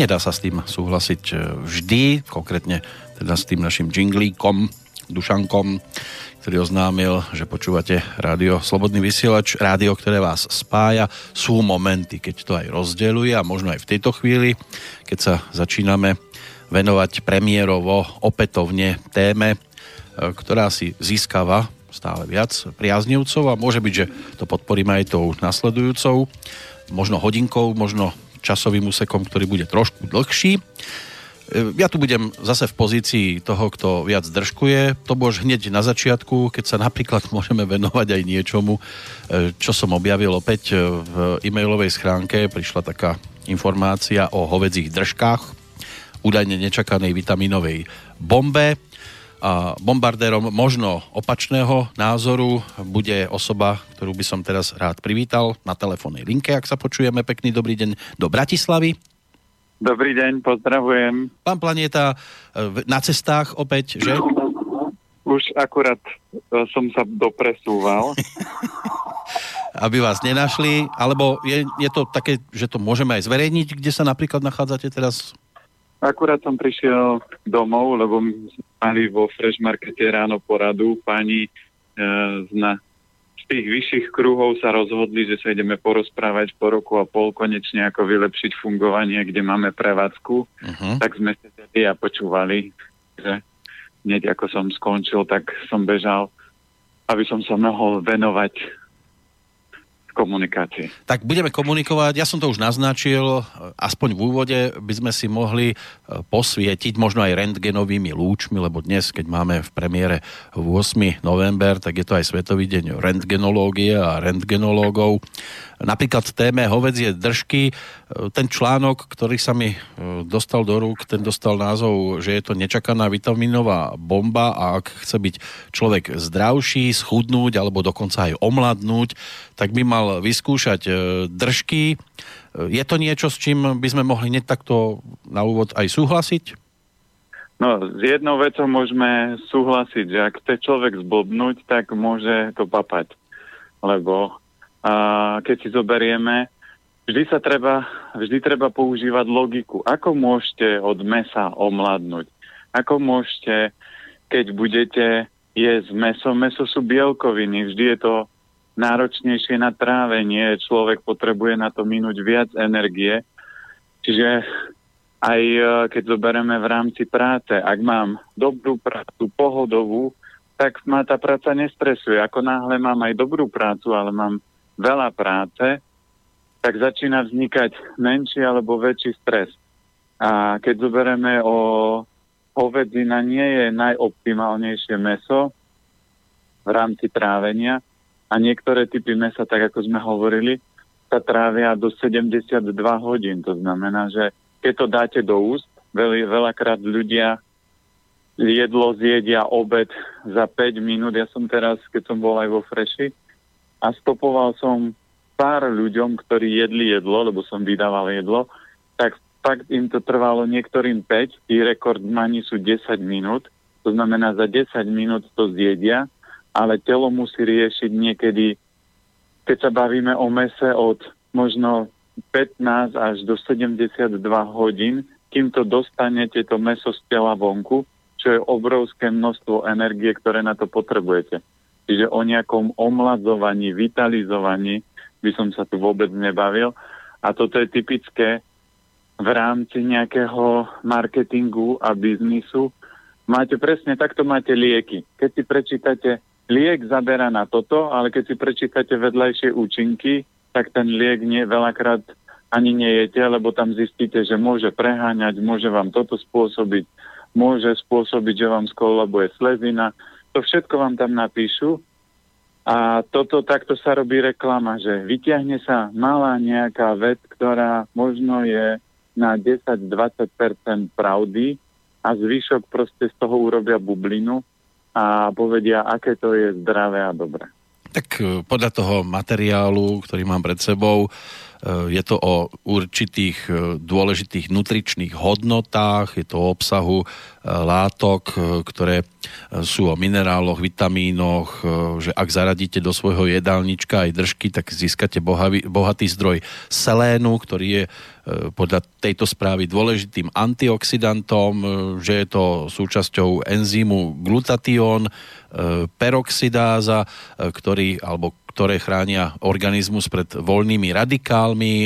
Nedá sa s tým súhlasiť e, vždy, konkrétne teda s tým našim jinglíkom, Dušankom, ktorý oznámil, že počúvate rádio Slobodný vysielač, rádio, ktoré vás spája. Sú momenty, keď to aj rozdeľuje a možno aj v tejto chvíli, keď sa začíname venovať premiérovo opätovne téme, e, ktorá si získava stále viac priaznivcov a môže byť, že to podporíme aj tou nasledujúcou, možno hodinkou, možno časovým úsekom, ktorý bude trošku dlhší. E, ja tu budem zase v pozícii toho, kto viac držkuje. To už hneď na začiatku, keď sa napríklad môžeme venovať aj niečomu, e, čo som objavil opäť v e-mailovej schránke. Prišla taká informácia o hovedzích držkách, údajne nečakanej vitaminovej bombe. Bombardérom možno opačného názoru bude osoba, ktorú by som teraz rád privítal na telefónnej linke, ak sa počujeme. Pekný dobrý deň do Bratislavy. Dobrý deň, pozdravujem. Pán Planeta, e, na cestách opäť, že? Už akurát e, som sa dopresúval. Aby vás nenašli, alebo je, je to také, že to môžeme aj zverejniť, kde sa napríklad nachádzate teraz? Akurát som prišiel domov, lebo mali vo Fresh Markete ráno poradu. Pani e, z, na, z tých vyšších kruhov sa rozhodli, že sa ideme porozprávať po roku a pol konečne ako vylepšiť fungovanie, kde máme prevádzku. Uh-huh. Tak sme sedeli a počúvali, že hneď ako som skončil, tak som bežal, aby som sa mohol venovať komunikácii. Tak budeme komunikovať, ja som to už naznačil, aspoň v úvode by sme si mohli e, posvietiť možno aj rentgenovými lúčmi, lebo dnes, keď máme v premiére 8. november, tak je to aj Svetový deň rentgenológie a rentgenológov napríklad téme hovedzie držky. E, ten článok, ktorý sa mi e, dostal do rúk, ten dostal názov, že je to nečakaná vitaminová bomba a ak chce byť človek zdravší, schudnúť alebo dokonca aj omladnúť, tak by mal vyskúšať e, držky. Je to niečo, s čím by sme mohli hneď takto na úvod aj súhlasiť? No, s jednou vecou môžeme súhlasiť, že ak chce človek zblbnúť, tak môže to papať. Lebo a keď si zoberieme, vždy sa treba, vždy treba používať logiku. Ako môžete od mesa omladnúť? Ako môžete, keď budete jesť meso, meso sú bielkoviny, vždy je to náročnejšie na trávenie, človek potrebuje na to minúť viac energie. Čiže aj e, keď zoberieme v rámci práce, ak mám dobrú prácu, pohodovú, tak ma tá práca nestresuje. Ako náhle mám aj dobrú prácu, ale mám veľa práce, tak začína vznikať menší alebo väčší stres. A keď zoberieme o hovedzina nie je najoptimálnejšie meso v rámci trávenia a niektoré typy mesa, tak ako sme hovorili, sa trávia do 72 hodín. To znamená, že keď to dáte do úst, veľ, veľakrát ľudia jedlo zjedia obed za 5 minút. Ja som teraz, keď som bol aj vo Freši, a stopoval som pár ľuďom, ktorí jedli jedlo, lebo som vydával jedlo, tak fakt im to trvalo niektorým 5, tí rekordmani sú 10 minút, to znamená za 10 minút to zjedia, ale telo musí riešiť niekedy, keď sa bavíme o mese od možno 15 až do 72 hodín, kým to dostanete to meso z tela vonku, čo je obrovské množstvo energie, ktoré na to potrebujete. Čiže o nejakom omladzovaní, vitalizovaní by som sa tu vôbec nebavil. A toto je typické v rámci nejakého marketingu a biznisu. Máte presne, takto máte lieky. Keď si prečítate, liek zabera na toto, ale keď si prečítate vedľajšie účinky, tak ten liek nie veľakrát ani nejete, lebo tam zistíte, že môže preháňať, môže vám toto spôsobiť, môže spôsobiť, že vám skolabuje slezina, to všetko vám tam napíšu. A toto takto sa robí reklama, že vyťahne sa malá nejaká vec, ktorá možno je na 10-20% pravdy a zvyšok proste z toho urobia bublinu a povedia, aké to je zdravé a dobré. Tak e, podľa toho materiálu, ktorý mám pred sebou, je to o určitých e, dôležitých nutričných hodnotách, je to o obsahu látok, ktoré sú o mineráloch, vitamínoch, že ak zaradíte do svojho jedálnička aj držky, tak získate bohatý zdroj selénu, ktorý je podľa tejto správy dôležitým antioxidantom, že je to súčasťou enzýmu glutatión, peroxidáza, ktorý, alebo ktoré chránia organizmus pred voľnými radikálmi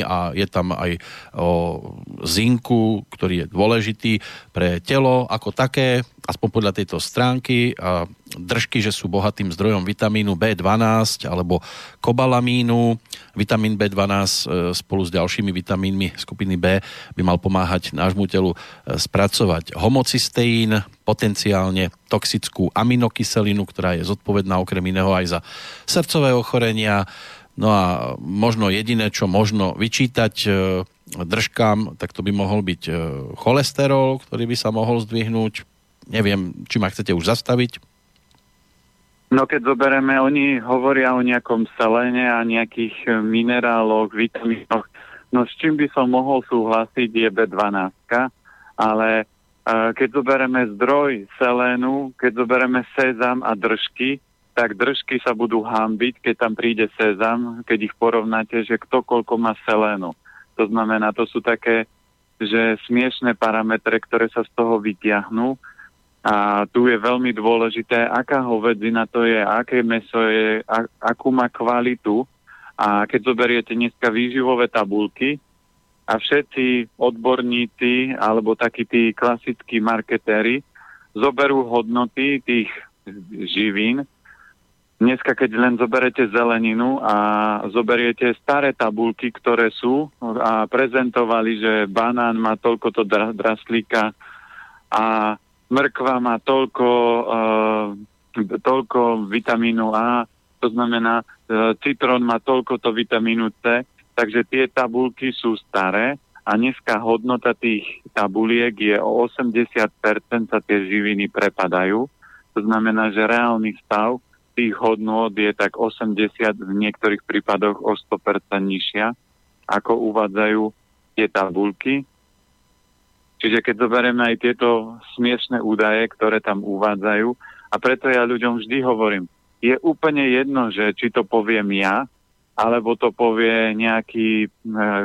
a je tam aj o zinku, ktorý je dôležitý pre telo ako také, aspoň podľa tejto stránky a držky, že sú bohatým zdrojom vitamínu B12 alebo kobalamínu. Vitamín B12 e, spolu s ďalšími vitamínmi skupiny B by mal pomáhať nášmu telu e, spracovať homocysteín, potenciálne toxickú aminokyselinu, ktorá je zodpovedná okrem iného aj za srdcové ochorenia. No a možno jediné, čo možno vyčítať e, držkám, tak to by mohol byť cholesterol, ktorý by sa mohol zdvihnúť Neviem, či ma chcete už zastaviť. No keď zoberieme, oni hovoria o nejakom selene a nejakých eh, mineráloch, vitamínoch. No s čím by som mohol súhlasiť je B12, ale keď zoberieme zdroj selénu, keď zoberieme sezam a držky, tak držky sa budú hambiť, keď tam príde sezam, keď ich porovnáte, že kto koľko má selénu. To znamená, to sú také, že smiešné parametre, ktoré sa z toho vytiahnú a tu je veľmi dôležité, aká hovedzina to je, aké meso je, a, akú má kvalitu. A keď zoberiete dneska výživové tabulky a všetci odborníci alebo takí tí klasickí marketéri zoberú hodnoty tých živín, Dneska, keď len zoberete zeleninu a zoberiete staré tabulky, ktoré sú a prezentovali, že banán má toľkoto draslíka a mrkva má toľko, uh, toľko vitamínu A, to znamená, uh, citrón má toľkoto vitamínu C, takže tie tabulky sú staré a dneska hodnota tých tabuliek je o 80% sa tie živiny prepadajú. To znamená, že reálny stav tých hodnot je tak 80, v niektorých prípadoch o 100% nižšia, ako uvádzajú tie tabulky. Čiže keď zoberieme aj tieto smiešné údaje, ktoré tam uvádzajú, a preto ja ľuďom vždy hovorím, je úplne jedno, že či to poviem ja, alebo to povie nejaký e,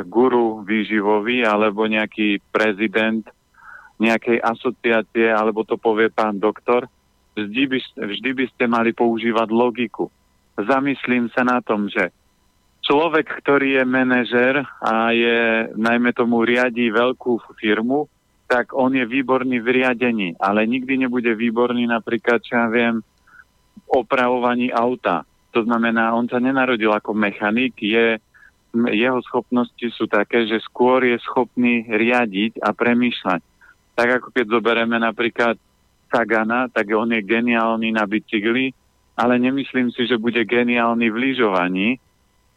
guru výživový, alebo nejaký prezident nejakej asociácie, alebo to povie pán doktor, vždy by, vždy by ste mali používať logiku. Zamyslím sa na tom, že človek, ktorý je manažer a je, najmä tomu, riadí veľkú firmu, tak on je výborný v riadení, ale nikdy nebude výborný napríklad, čo ja viem, opravovaní auta. To znamená, on sa nenarodil ako mechanik, je, jeho schopnosti sú také, že skôr je schopný riadiť a premýšľať. Tak ako keď zoberieme napríklad Sagana, tak on je geniálny na bicykli, ale nemyslím si, že bude geniálny v lyžovaní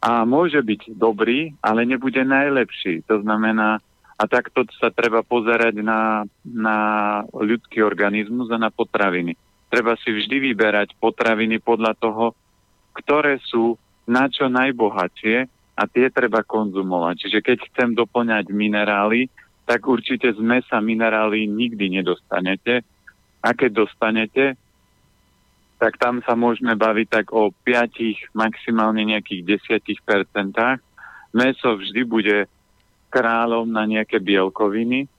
a môže byť dobrý, ale nebude najlepší. To znamená, a takto sa treba pozerať na, na ľudský organizmus a na potraviny. Treba si vždy vyberať potraviny podľa toho, ktoré sú na čo najbohatšie a tie treba konzumovať. Čiže keď chcem doplňať minerály, tak určite z mesa minerály nikdy nedostanete. A keď dostanete, tak tam sa môžeme baviť tak o 5, maximálne nejakých 10 percentách. Meso vždy bude kráľom na nejaké bielkoviny.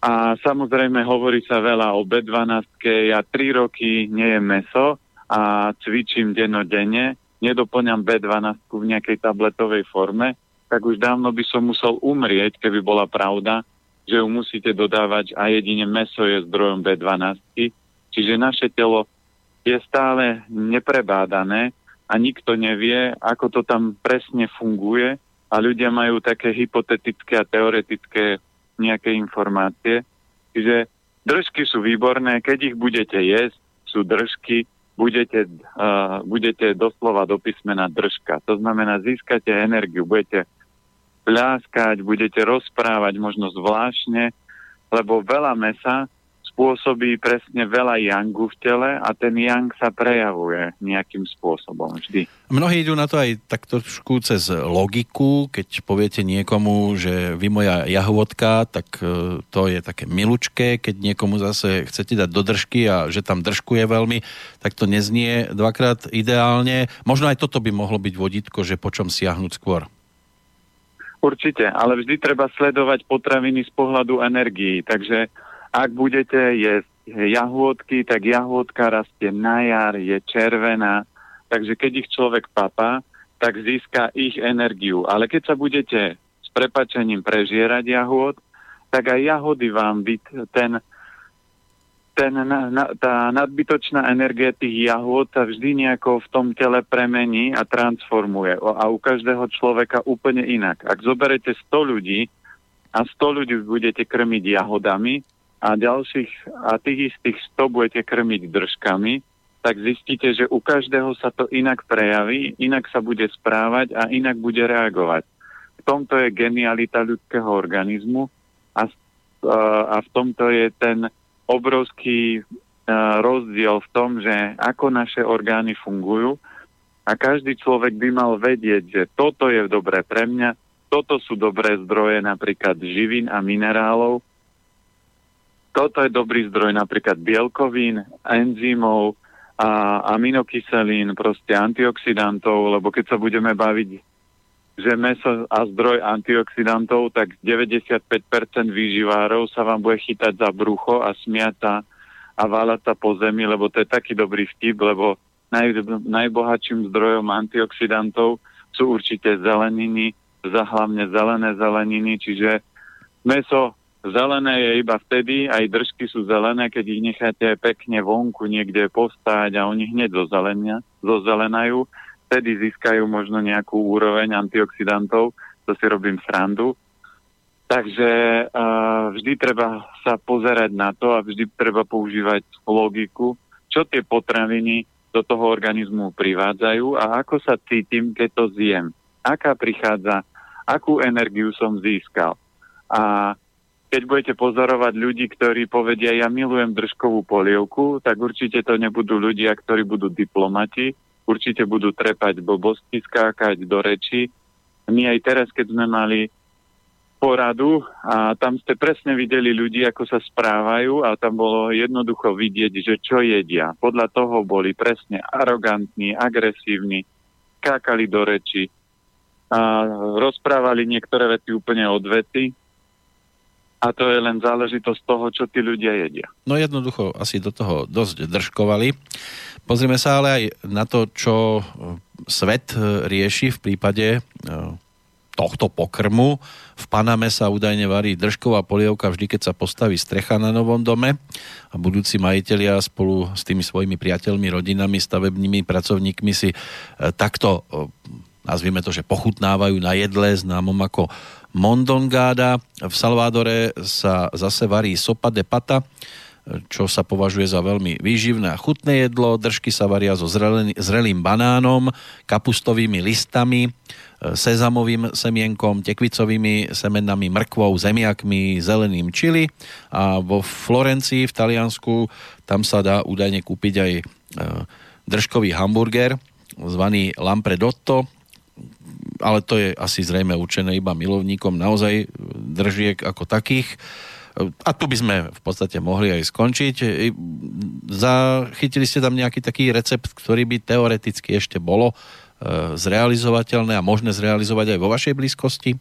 A samozrejme hovorí sa veľa o B12. Ja tri roky nejem meso a cvičím dennodenne, nedoplňam B12 v nejakej tabletovej forme, tak už dávno by som musel umrieť, keby bola pravda, že ju musíte dodávať a jedine meso je zdrojom B12. Čiže naše telo je stále neprebádané a nikto nevie, ako to tam presne funguje a ľudia majú také hypotetické a teoretické nejaké informácie. Čiže držky sú výborné, keď ich budete jesť, sú držky, budete, uh, budete doslova do písmena držka. To znamená, získate energiu, budete pľaskať, budete rozprávať možno zvláštne, lebo veľa mesa pôsobí presne veľa yangu v tele a ten yang sa prejavuje nejakým spôsobom vždy. Mnohí idú na to aj tak trošku cez logiku, keď poviete niekomu, že vy moja jahvodka, tak e, to je také milučké, keď niekomu zase chcete dať do držky a že tam držku je veľmi, tak to neznie dvakrát ideálne. Možno aj toto by mohlo byť vodítko, že po čom siahnuť skôr. Určite, ale vždy treba sledovať potraviny z pohľadu energií, takže ak budete jesť jahôdky, tak jahôdka rastie na jar, je červená, takže keď ich človek papá, tak získa ich energiu. Ale keď sa budete s prepačením prežierať jahôd, tak aj jahody vám byt, ten, ten, na, tá nadbytočná energia tých jahôd sa vždy nejako v tom tele premení a transformuje. A u každého človeka úplne inak. Ak zoberete 100 ľudí a 100 ľudí budete krmiť jahodami, a ďalších a tých istých 100 budete krmiť držkami, tak zistíte, že u každého sa to inak prejaví, inak sa bude správať a inak bude reagovať. V tomto je genialita ľudského organizmu a, a v tomto je ten obrovský rozdiel v tom, že ako naše orgány fungujú a každý človek by mal vedieť, že toto je dobré pre mňa, toto sú dobré zdroje napríklad živín a minerálov, toto je dobrý zdroj napríklad bielkovín, enzymov a aminokyselín, proste antioxidantov, lebo keď sa budeme baviť, že meso a zdroj antioxidantov, tak 95% výživárov sa vám bude chytať za brucho a smiať sa a váľať sa po zemi, lebo to je taký dobrý vtip, lebo naj, najbohatším zdrojom antioxidantov sú určite zeleniny, za hlavne zelené zeleniny, čiže meso Zelené je iba vtedy, aj držky sú zelené, keď ich necháte pekne vonku niekde postať a oni hneď zozelenia, zozelenajú, vtedy získajú možno nejakú úroveň antioxidantov, to si robím srandu. Takže uh, vždy treba sa pozerať na to a vždy treba používať logiku, čo tie potraviny do toho organizmu privádzajú a ako sa cítim, keď to zjem. Aká prichádza, akú energiu som získal. A keď budete pozorovať ľudí, ktorí povedia, ja milujem držkovú polievku, tak určite to nebudú ľudia, ktorí budú diplomati, určite budú trepať blbosti, skákať do reči. My aj teraz, keď sme mali poradu a tam ste presne videli ľudí, ako sa správajú a tam bolo jednoducho vidieť, že čo jedia. Podľa toho boli presne arogantní, agresívni, skákali do reči, a rozprávali niektoré vety úplne odvety a to je len záležitosť toho, čo tí ľudia jedia. No jednoducho asi do toho dosť držkovali. Pozrieme sa ale aj na to, čo e, svet e, rieši v prípade e, tohto pokrmu. V Paname sa údajne varí držková polievka vždy, keď sa postaví strecha na novom dome a budúci majiteľia spolu s tými svojimi priateľmi, rodinami, stavebnými pracovníkmi si takto nazvime to, že pochutnávajú na jedle známom ako Mondongáda. V Salvádore sa zase varí sopa de pata, čo sa považuje za veľmi výživné a chutné jedlo. Držky sa varia so zrelým banánom, kapustovými listami, sezamovým semienkom, tekvicovými semenami, mrkvou, zemiakmi, zeleným čili a vo Florencii v Taliansku tam sa dá údajne kúpiť aj e, držkový hamburger zvaný Lampredotto, ale to je asi zrejme určené iba milovníkom naozaj držiek ako takých. A tu by sme v podstate mohli aj skončiť. Zachytili ste tam nejaký taký recept, ktorý by teoreticky ešte bolo e, zrealizovateľné a možné zrealizovať aj vo vašej blízkosti?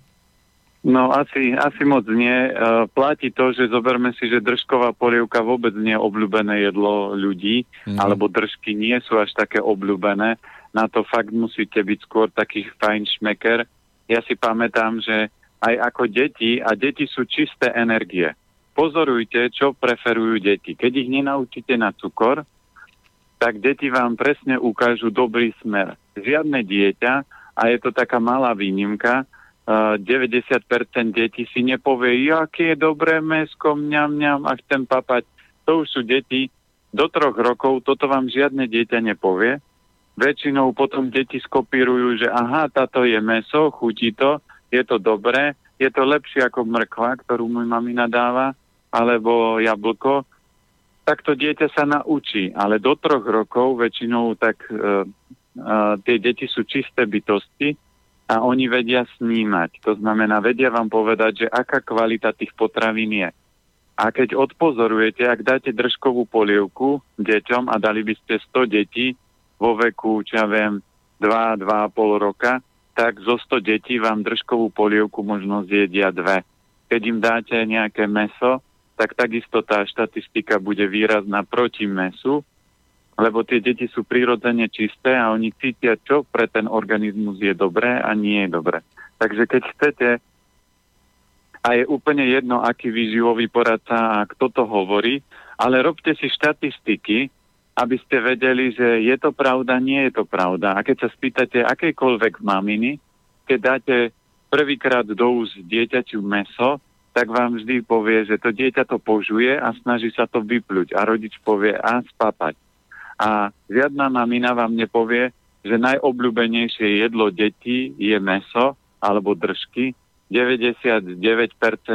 No asi, asi moc nie. E, platí to, že zoberme si, že držková polievka vôbec nie je obľúbené jedlo ľudí, mm. alebo držky nie sú až také obľúbené na to fakt musíte byť skôr taký fajn šmeker. Ja si pamätám, že aj ako deti, a deti sú čisté energie. Pozorujte, čo preferujú deti. Keď ich nenaučíte na cukor, tak deti vám presne ukážu dobrý smer. Žiadne dieťa, a je to taká malá výnimka, 90% detí si nepovie, aké je dobré mesko, mňam, mňam, a chcem papať. To už sú deti, do troch rokov toto vám žiadne dieťa nepovie, väčšinou potom deti skopírujú, že aha, táto je meso, chutí to, je to dobré, je to lepšie ako mrkva, ktorú môj mamina dáva, alebo jablko. tak to dieťa sa naučí, ale do troch rokov väčšinou tak e, e, tie deti sú čisté bytosti a oni vedia snímať. To znamená, vedia vám povedať, že aká kvalita tých potravín je. A keď odpozorujete, ak dáte držkovú polievku deťom a dali by ste 100 detí vo veku, čo ja viem, 2-2,5 roka, tak zo 100 detí vám držkovú polievku možno zjedia dve. Keď im dáte nejaké meso, tak takisto tá štatistika bude výrazná proti mesu, lebo tie deti sú prirodzene čisté a oni cítia, čo pre ten organizmus je dobré a nie je dobré. Takže keď chcete, a je úplne jedno, aký výživový poradca a kto to hovorí, ale robte si štatistiky, aby ste vedeli, že je to pravda, nie je to pravda. A keď sa spýtate akejkoľvek maminy, keď dáte prvýkrát do úst dieťaťu meso, tak vám vždy povie, že to dieťa to požuje a snaží sa to vypľuť. A rodič povie a spapať. A žiadna mamina vám nepovie, že najobľúbenejšie jedlo detí je meso alebo držky. 99%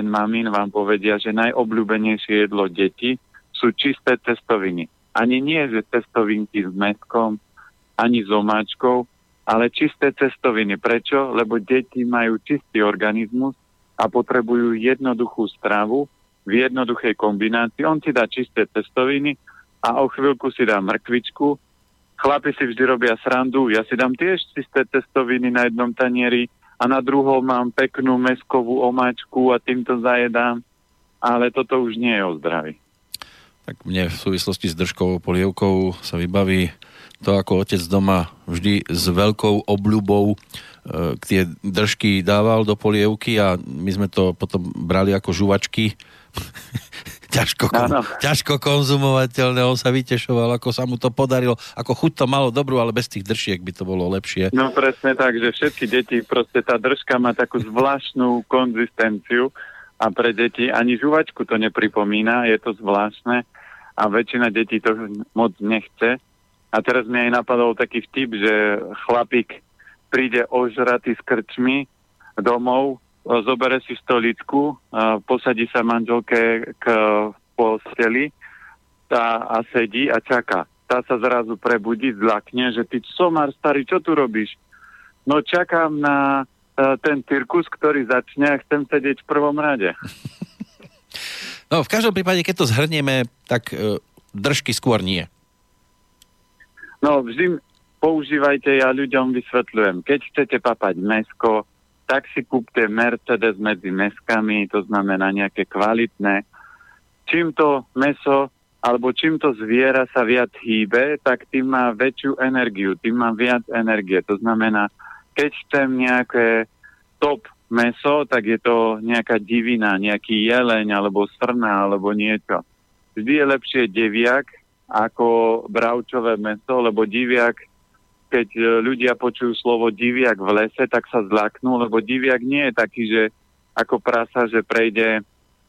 mamín vám povedia, že najobľúbenejšie jedlo detí sú čisté cestoviny. Ani nie, že cestovinky s metkom, ani s omáčkou, ale čisté cestoviny. Prečo? Lebo deti majú čistý organizmus a potrebujú jednoduchú stravu v jednoduchej kombinácii. On si dá čisté cestoviny a o chvíľku si dá mrkvičku. Chlapi si vždy robia srandu, ja si dám tiež čisté cestoviny na jednom tanieri a na druhom mám peknú meskovú omáčku a týmto zajedám, ale toto už nie je o zdraví. Tak mne v súvislosti s držkovou polievkou sa vybaví to, ako otec doma vždy s veľkou obľubou tie držky dával do polievky a my sme to potom brali ako žuvačky. ťažko, kon, ťažko konzumovateľné, on sa vytešoval, ako sa mu to podarilo, ako chuť to malo dobrú, ale bez tých držiek by to bolo lepšie. No presne tak, že všetky deti, proste tá držka má takú zvláštnu konzistenciu a pre deti ani žuvačku to nepripomína, je to zvláštne a väčšina detí to moc nechce. A teraz mi aj napadol taký vtip, že chlapík príde ožratý s krčmi domov, zobere si stoličku, posadí sa manželke k posteli tá a sedí a čaká. Tá sa zrazu prebudí, zlakne, že ty somar starý, čo tu robíš? No čakám na ten cirkus, ktorý začne a chcem sedieť v prvom rade. No v každom prípade, keď to zhrnieme, tak e, držky skôr nie. No vždy, používajte, ja ľuďom vysvetľujem. Keď chcete papať mesko, tak si kúpte Mercedes medzi meskami, to znamená nejaké kvalitné. Čím to meso alebo čím to zviera sa viac hýbe, tak tým má väčšiu energiu, tým má viac energie. To znamená, keď chcem nejaké top meso, tak je to nejaká divina, nejaký jeleň alebo srna alebo niečo. Vždy je lepšie deviak ako bravčové meso, lebo diviak keď e, ľudia počujú slovo diviak v lese, tak sa zlaknú, lebo diviak nie je taký, že ako prasa, že prejde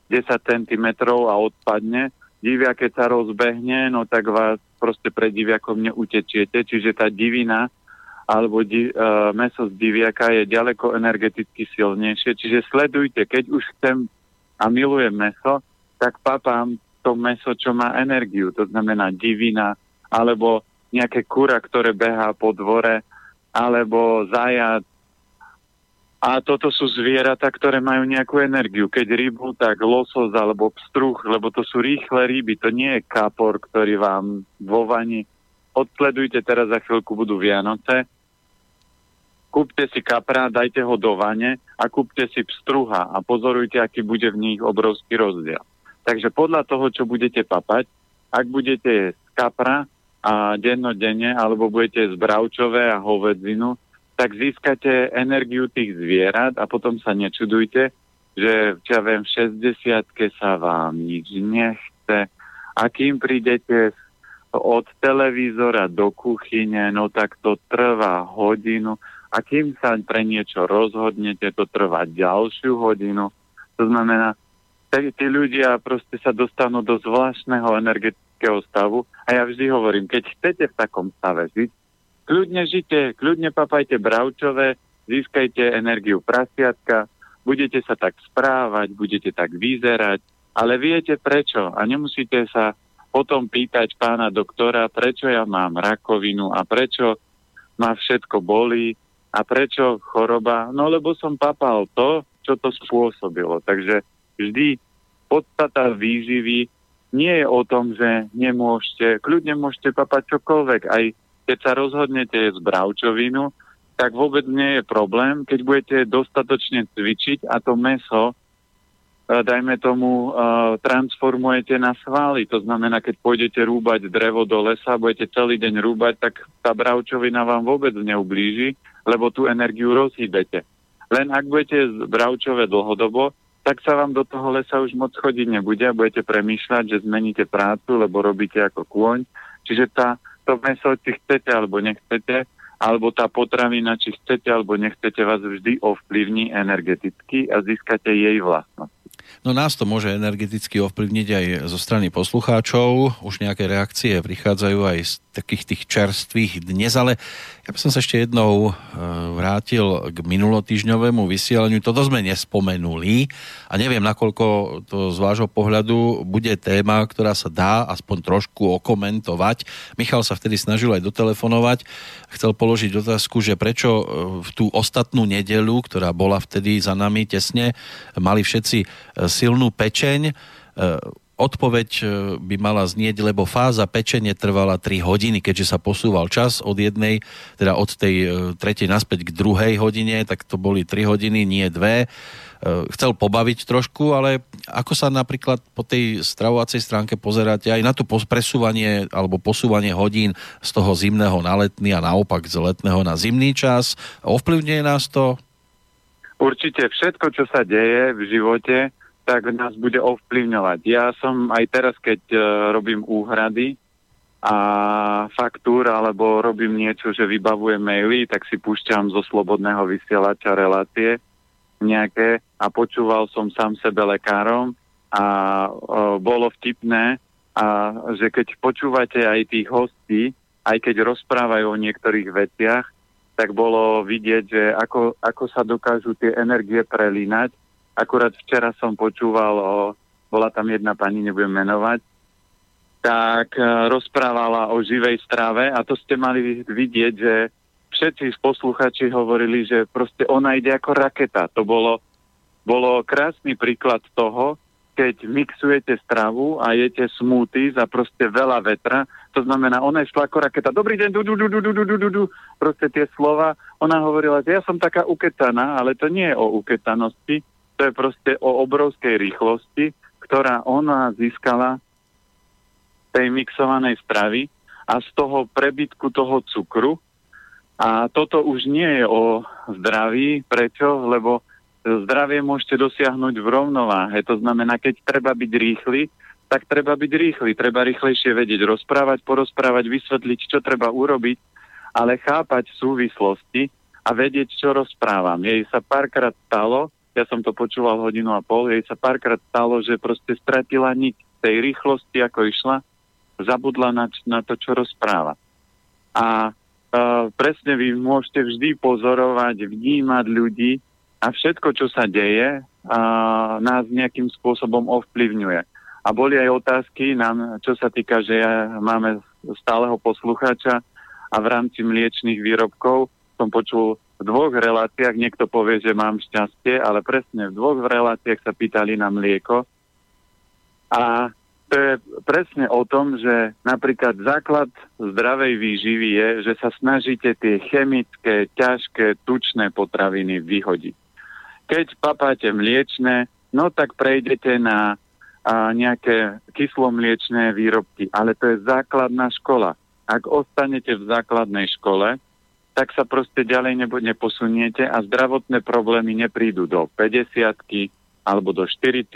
10 cm a odpadne. Diviak, keď sa rozbehne, no tak vás proste pred diviakom neutečiete, čiže tá divina alebo di, uh, meso z diviaka je ďaleko energeticky silnejšie. Čiže sledujte, keď už chcem a milujem meso, tak papám to meso, čo má energiu, to znamená divina, alebo nejaké kura, ktoré behá po dvore, alebo zajac. A toto sú zvieratá, ktoré majú nejakú energiu. Keď rybu, tak losos alebo pstruh, lebo to sú rýchle ryby, to nie je kapor, ktorý vám vo vani. Odsledujte teraz za chvíľku budú Vianoce. Kúpte si kapra, dajte ho do vane a kúpte si pstruha a pozorujte, aký bude v nich obrovský rozdiel. Takže podľa toho, čo budete papať, ak budete jesť kapra, a dennodenne, alebo budete z bravčové a hovedzinu, tak získate energiu tých zvierat a potom sa nečudujte, že ja viem, v 60 sa vám nič nechce a kým prídete od televízora do kuchyne, no tak to trvá hodinu a kým sa pre niečo rozhodnete, to trvá ďalšiu hodinu. To znamená, tí ľudia proste sa dostanú do zvláštneho energetického psychického stavu. A ja vždy hovorím, keď chcete v takom stave žiť, kľudne žite, kľudne papajte bravčové, získajte energiu prasiatka, budete sa tak správať, budete tak vyzerať, ale viete prečo a nemusíte sa potom pýtať pána doktora, prečo ja mám rakovinu a prečo ma všetko bolí a prečo choroba. No lebo som papal to, čo to spôsobilo. Takže vždy podstata výživy nie je o tom, že nemôžete, kľudne môžete papať čokoľvek. Aj keď sa rozhodnete z bravčovinu, tak vôbec nie je problém, keď budete dostatočne cvičiť a to meso E, dajme tomu, e, transformujete na svaly. To znamená, keď pôjdete rúbať drevo do lesa, budete celý deň rúbať, tak tá bravčovina vám vôbec neublíži, lebo tú energiu rozhýbete. Len ak budete bravčové dlhodobo, tak sa vám do toho lesa už moc chodiť nebude a budete premýšľať, že zmeníte prácu, lebo robíte ako kôň. Čiže tá, to meso, či chcete alebo nechcete, alebo tá potravina, či chcete alebo nechcete, vás vždy ovplyvní energeticky a získate jej vlastnosť. No nás to môže energeticky ovplyvniť aj zo strany poslucháčov. Už nejaké reakcie prichádzajú aj z takých tých čerstvých dnes, ale ja by som sa ešte jednou e, vrátil k minulotýžňovému vysielaniu. Toto sme nespomenuli a neviem, nakoľko to z vášho pohľadu bude téma, ktorá sa dá aspoň trošku okomentovať. Michal sa vtedy snažil aj dotelefonovať. Chcel položiť otázku, že prečo e, v tú ostatnú nedelu, ktorá bola vtedy za nami tesne, mali všetci e, silnú pečeň Odpoveď e, by mala znieť, lebo fáza pečenie trvala 3 hodiny, keďže sa posúval čas od jednej, teda od tej e, tretej naspäť k druhej hodine, tak to boli 3 hodiny, nie dve. E, chcel pobaviť trošku, ale ako sa napríklad po tej stravovacej stránke pozeráte aj na to presúvanie alebo posúvanie hodín z toho zimného na letný a naopak z letného na zimný čas, ovplyvňuje nás to? Určite všetko, čo sa deje v živote, tak nás bude ovplyvňovať. Ja som aj teraz, keď uh, robím úhrady a faktúr, alebo robím niečo, že vybavujem maily, tak si púšťam zo slobodného vysielača relácie nejaké a počúval som sám sebe lekárom a uh, bolo vtipné, a že keď počúvate aj tých hostí, aj keď rozprávajú o niektorých veciach, tak bolo vidieť, že ako, ako sa dokážu tie energie prelínať Akurát včera som počúval o, bola tam jedna pani, nebudem menovať, tak e, rozprávala o živej strave a to ste mali vidieť, že všetci posluchači hovorili, že proste ona ide ako raketa. To bolo, bolo krásny príklad toho, keď mixujete stravu a jete smúty za proste veľa vetra, to znamená, ona išla ako raketa. Dobrý deň, du, du, du, du, du, du, du. Proste tie slova. Ona hovorila, že ja som taká uketaná, ale to nie je o uketanosti, to je proste o obrovskej rýchlosti, ktorá ona získala tej mixovanej stravy a z toho prebytku toho cukru. A toto už nie je o zdraví. Prečo? Lebo zdravie môžete dosiahnuť v rovnováhe. To znamená, keď treba byť rýchly, tak treba byť rýchly. Treba rýchlejšie vedieť rozprávať, porozprávať, vysvetliť, čo treba urobiť, ale chápať súvislosti a vedieť, čo rozprávam. Jej sa párkrát stalo, ja som to počúval hodinu a pol, jej sa párkrát stalo, že proste stratila niť tej rýchlosti, ako išla, zabudla na, na to, čo rozpráva. A uh, presne vy môžete vždy pozorovať, vnímať ľudí a všetko, čo sa deje, uh, nás nejakým spôsobom ovplyvňuje. A boli aj otázky nám, čo sa týka, že ja, máme stáleho poslucháča a v rámci mliečných výrobkov som počul v dvoch reláciách, niekto povie, že mám šťastie, ale presne v dvoch reláciách sa pýtali na mlieko. A to je presne o tom, že napríklad základ zdravej výživy je, že sa snažíte tie chemické, ťažké, tučné potraviny vyhodiť. Keď papáte mliečne, no tak prejdete na a, nejaké kyslomliečné výrobky, ale to je základná škola. Ak ostanete v základnej škole, tak sa proste ďalej nebo neposuniete a zdravotné problémy neprídu do 50 alebo do 40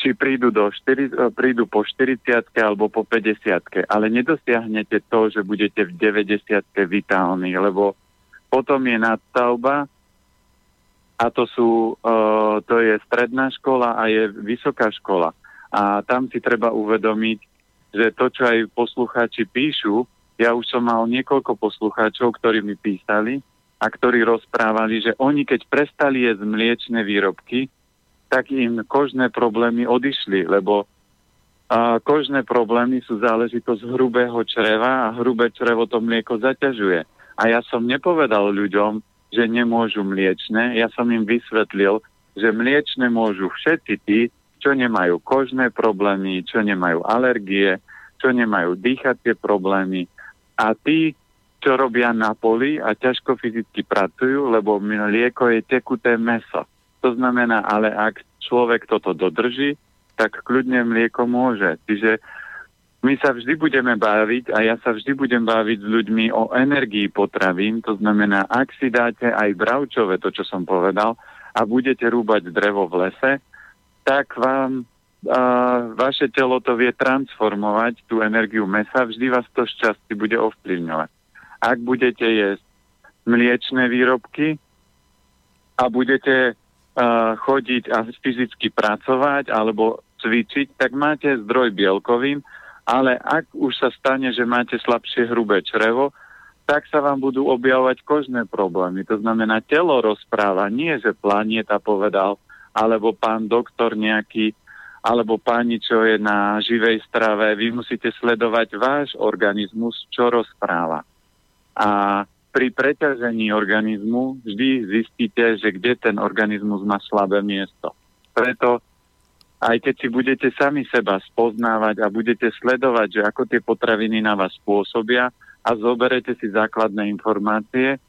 či prídu, do 4, e, prídu po 40 alebo po 50 ale nedosiahnete to, že budete v 90 vitálni, lebo potom je nadstavba a to, sú, uh, to je stredná škola a je vysoká škola. A tam si treba uvedomiť, že to, čo aj poslucháči píšu, ja už som mal niekoľko poslucháčov, ktorí mi písali a ktorí rozprávali, že oni keď prestali jesť mliečne výrobky, tak im kožné problémy odišli, lebo a kožné problémy sú záležitosť hrubého čreva a hrubé črevo to mlieko zaťažuje. A ja som nepovedal ľuďom, že nemôžu mliečne, ja som im vysvetlil, že mliečne môžu všetci tí, čo nemajú kožné problémy, čo nemajú alergie, čo nemajú dýchacie problémy a tí, čo robia na poli a ťažko fyzicky pracujú, lebo mlieko je tekuté meso. To znamená, ale ak človek toto dodrží, tak kľudne mlieko môže. Čiže my sa vždy budeme baviť a ja sa vždy budem baviť s ľuďmi o energii potravín. To znamená, ak si dáte aj bravčové, to čo som povedal, a budete rúbať drevo v lese, tak vám vaše telo to vie transformovať, tú energiu mesa, vždy vás to šťastie bude ovplyvňovať. Ak budete jesť mliečné výrobky a budete a, chodiť a fyzicky pracovať alebo cvičiť, tak máte zdroj bielkovín, ale ak už sa stane, že máte slabšie hrubé črevo, tak sa vám budú objavovať kožné problémy. To znamená, telo rozpráva, nie že planeta povedal, alebo pán doktor nejaký, alebo páni, čo je na živej strave. Vy musíte sledovať váš organizmus, čo rozpráva. A pri preťažení organizmu vždy zistíte, že kde ten organizmus má slabé miesto. Preto aj keď si budete sami seba spoznávať a budete sledovať, že ako tie potraviny na vás pôsobia a zoberete si základné informácie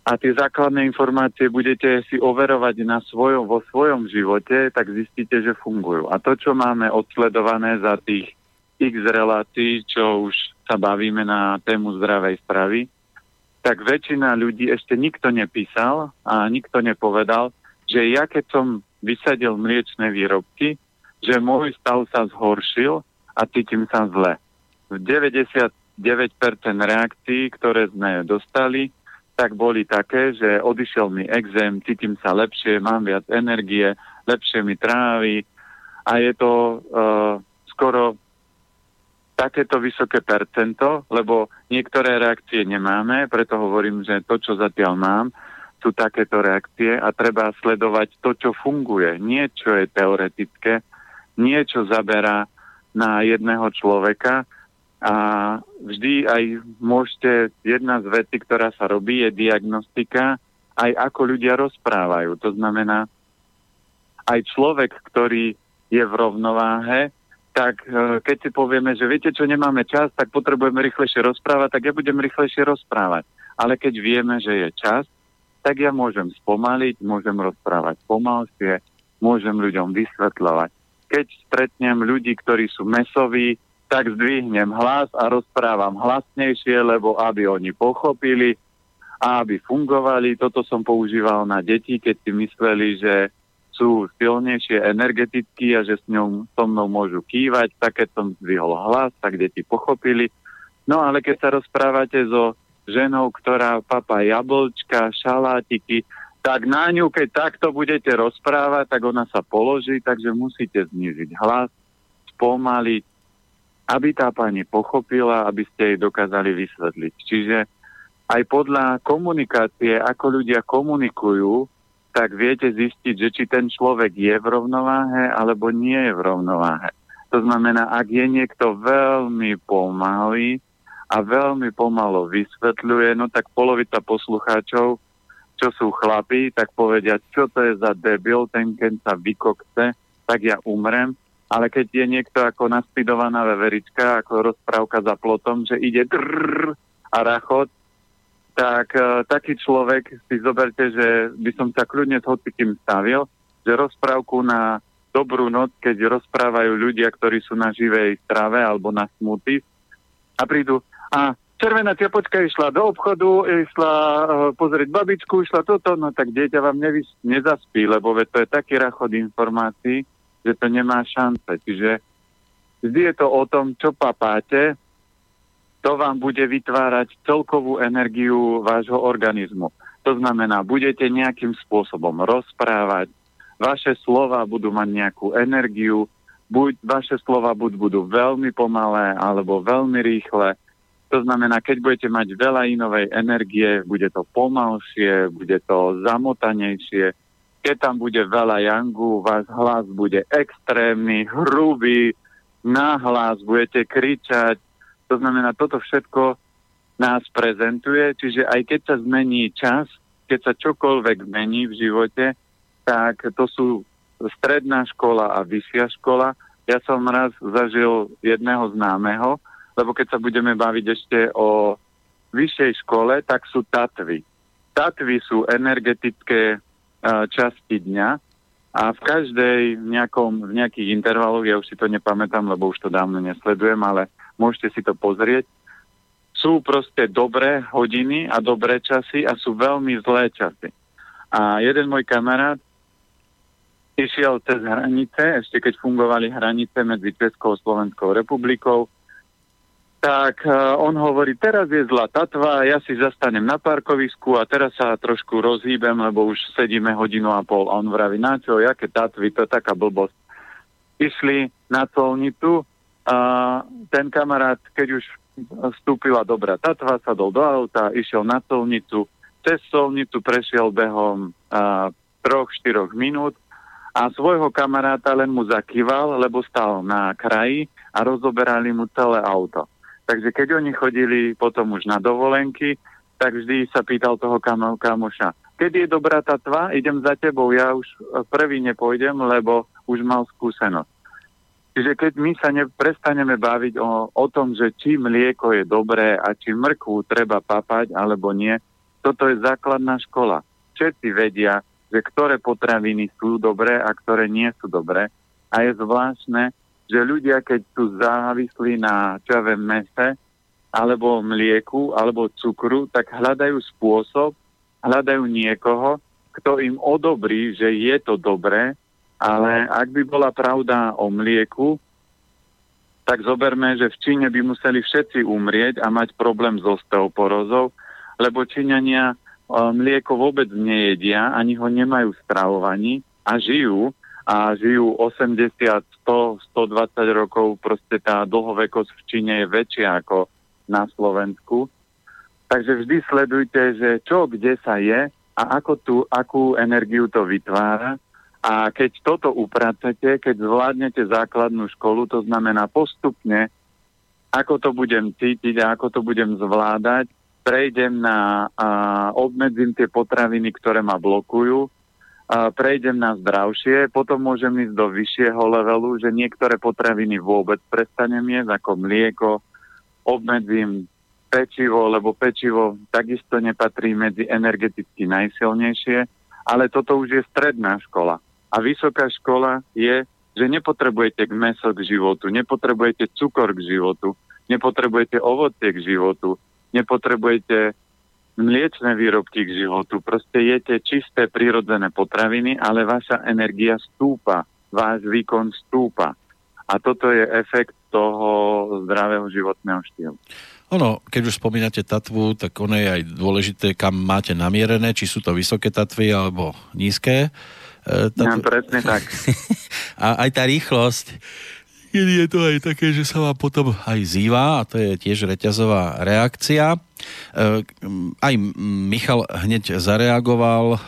a tie základné informácie budete si overovať na svojom, vo svojom živote, tak zistíte, že fungujú. A to, čo máme odsledované za tých x relácií, čo už sa bavíme na tému zdravej stravy, tak väčšina ľudí ešte nikto nepísal a nikto nepovedal, že ja keď som vysadil mliečne výrobky, že môj stav sa zhoršil a cítim sa zle. V 99% reakcií, ktoré sme dostali, tak boli také, že odišiel mi exém, cítim sa lepšie, mám viac energie, lepšie mi trávi a je to uh, skoro takéto vysoké percento, lebo niektoré reakcie nemáme, preto hovorím, že to, čo zatiaľ mám, sú takéto reakcie a treba sledovať to, čo funguje, nie čo je teoretické, nie čo zaberá na jedného človeka a vždy aj môžete, jedna z vecí, ktorá sa robí, je diagnostika, aj ako ľudia rozprávajú. To znamená, aj človek, ktorý je v rovnováhe, tak e, keď si povieme, že viete čo, nemáme čas, tak potrebujeme rýchlejšie rozprávať, tak ja budem rýchlejšie rozprávať. Ale keď vieme, že je čas, tak ja môžem spomaliť, môžem rozprávať pomalšie, môžem ľuďom vysvetľovať. Keď stretnem ľudí, ktorí sú mesoví, tak zdvihnem hlas a rozprávam hlasnejšie, lebo aby oni pochopili a aby fungovali. Toto som používal na deti, keď si mysleli, že sú silnejšie energeticky a že s ňou, so mnou môžu kývať, tak keď som zdvihol hlas, tak deti pochopili. No ale keď sa rozprávate so ženou, ktorá papa jablčka, šalátiky, tak na ňu, keď takto budete rozprávať, tak ona sa položí, takže musíte znižiť hlas, spomaliť, aby tá pani pochopila, aby ste jej dokázali vysvetliť. Čiže aj podľa komunikácie, ako ľudia komunikujú, tak viete zistiť, že či ten človek je v rovnováhe alebo nie je v rovnováhe. To znamená, ak je niekto veľmi pomalý, a veľmi pomalo vysvetľuje, no tak polovica poslucháčov, čo sú chlapí, tak povedia, čo to je za debil, ten keď sa vykokce, tak ja umrem. Ale keď je niekto ako naspidovaná veverička, ako rozprávka za plotom, že ide drrr a rachot, tak uh, taký človek si zoberte, že by som sa kľudne s hocikým stavil, že rozprávku na dobrú noc, keď rozprávajú ľudia, ktorí sú na živej strave alebo na smuty a prídu, a červená ťapočka išla do obchodu, išla uh, pozrieť babičku, išla toto, no tak dieťa vám nevys- nezaspí, lebo to je taký rachod informácií, že to nemá šance. Čiže vždy je to o tom, čo papáte, to vám bude vytvárať celkovú energiu vášho organizmu. To znamená, budete nejakým spôsobom rozprávať, vaše slova budú mať nejakú energiu, buď vaše slova buď budú veľmi pomalé alebo veľmi rýchle, to znamená, keď budete mať veľa inovej energie, bude to pomalšie, bude to zamotanejšie. Keď tam bude veľa jangu, váš hlas bude extrémny, hrubý, náhlas, budete kričať. To znamená, toto všetko nás prezentuje, čiže aj keď sa zmení čas, keď sa čokoľvek mení v živote, tak to sú stredná škola a vyššia škola. Ja som raz zažil jedného známeho, lebo keď sa budeme baviť ešte o vyššej škole, tak sú tatvy. Tatvy sú energetické časti dňa a v každej v, nejakom, v nejakých intervaloch, ja už si to nepamätám, lebo už to dávno nesledujem, ale môžete si to pozrieť, sú proste dobré hodiny a dobré časy a sú veľmi zlé časy. A jeden môj kamarát išiel cez hranice, ešte keď fungovali hranice medzi Českou a Slovenskou republikou, tak uh, on hovorí, teraz je zlá tatva, ja si zastanem na parkovisku a teraz sa trošku rozhýbem, lebo už sedíme hodinu a pol. A on vraví, na čo, jaké tatvy, to je taká blbosť. Išli na colnicu a ten kamarát, keď už vstúpila dobrá tatva, sadol do auta, išiel na colnicu, cez colnicu prešiel behom uh, troch, štyroch minút a svojho kamaráta len mu zakýval, lebo stal na kraji a rozoberali mu celé auto. Takže keď oni chodili potom už na dovolenky, tak vždy sa pýtal toho kam- kamoša, keď je dobrá tá tva, idem za tebou, ja už prvý nepôjdem, lebo už mal skúsenosť. Čiže keď my sa neprestaneme baviť o, o tom, že či mlieko je dobré a či mrkvu treba papať alebo nie, toto je základná škola. Všetci vedia, že ktoré potraviny sú dobré a ktoré nie sú dobré. A je zvláštne, že ľudia, keď sú závislí na čave mese, alebo mlieku, alebo cukru, tak hľadajú spôsob, hľadajú niekoho, kto im odobrí, že je to dobré, ale ak by bola pravda o mlieku, tak zoberme, že v Číne by museli všetci umrieť a mať problém s osteoporózou, lebo Číňania mlieko vôbec nejedia, ani ho nemajú stravovaní a žijú a žijú 80, 100, 120 rokov, proste tá dlhovekosť v Číne je väčšia ako na Slovensku. Takže vždy sledujte, že čo kde sa je a ako tú, akú energiu to vytvára. A keď toto upracete, keď zvládnete základnú školu, to znamená postupne, ako to budem cítiť a ako to budem zvládať, prejdem na, a obmedzím tie potraviny, ktoré ma blokujú, prejdem na zdravšie, potom môžem ísť do vyššieho levelu, že niektoré potraviny vôbec prestanem jesť, ako mlieko, obmedzím pečivo, lebo pečivo takisto nepatrí medzi energeticky najsilnejšie, ale toto už je stredná škola. A vysoká škola je, že nepotrebujete meso k životu, nepotrebujete cukor k životu, nepotrebujete ovocie k životu, nepotrebujete mliečne výrobky k životu. Proste jete čisté prírodzené potraviny, ale vaša energia stúpa, váš výkon stúpa. A toto je efekt toho zdravého životného štýlu. Ono, keď už spomínate tatvu, tak ono je aj dôležité, kam máte namierené, či sú to vysoké tatvy alebo nízke. E, tatv... Ja, presne tak. a aj tá rýchlosť je to aj také, že sa vám potom aj zýva a to je tiež reťazová reakcia. E, aj Michal hneď zareagoval e,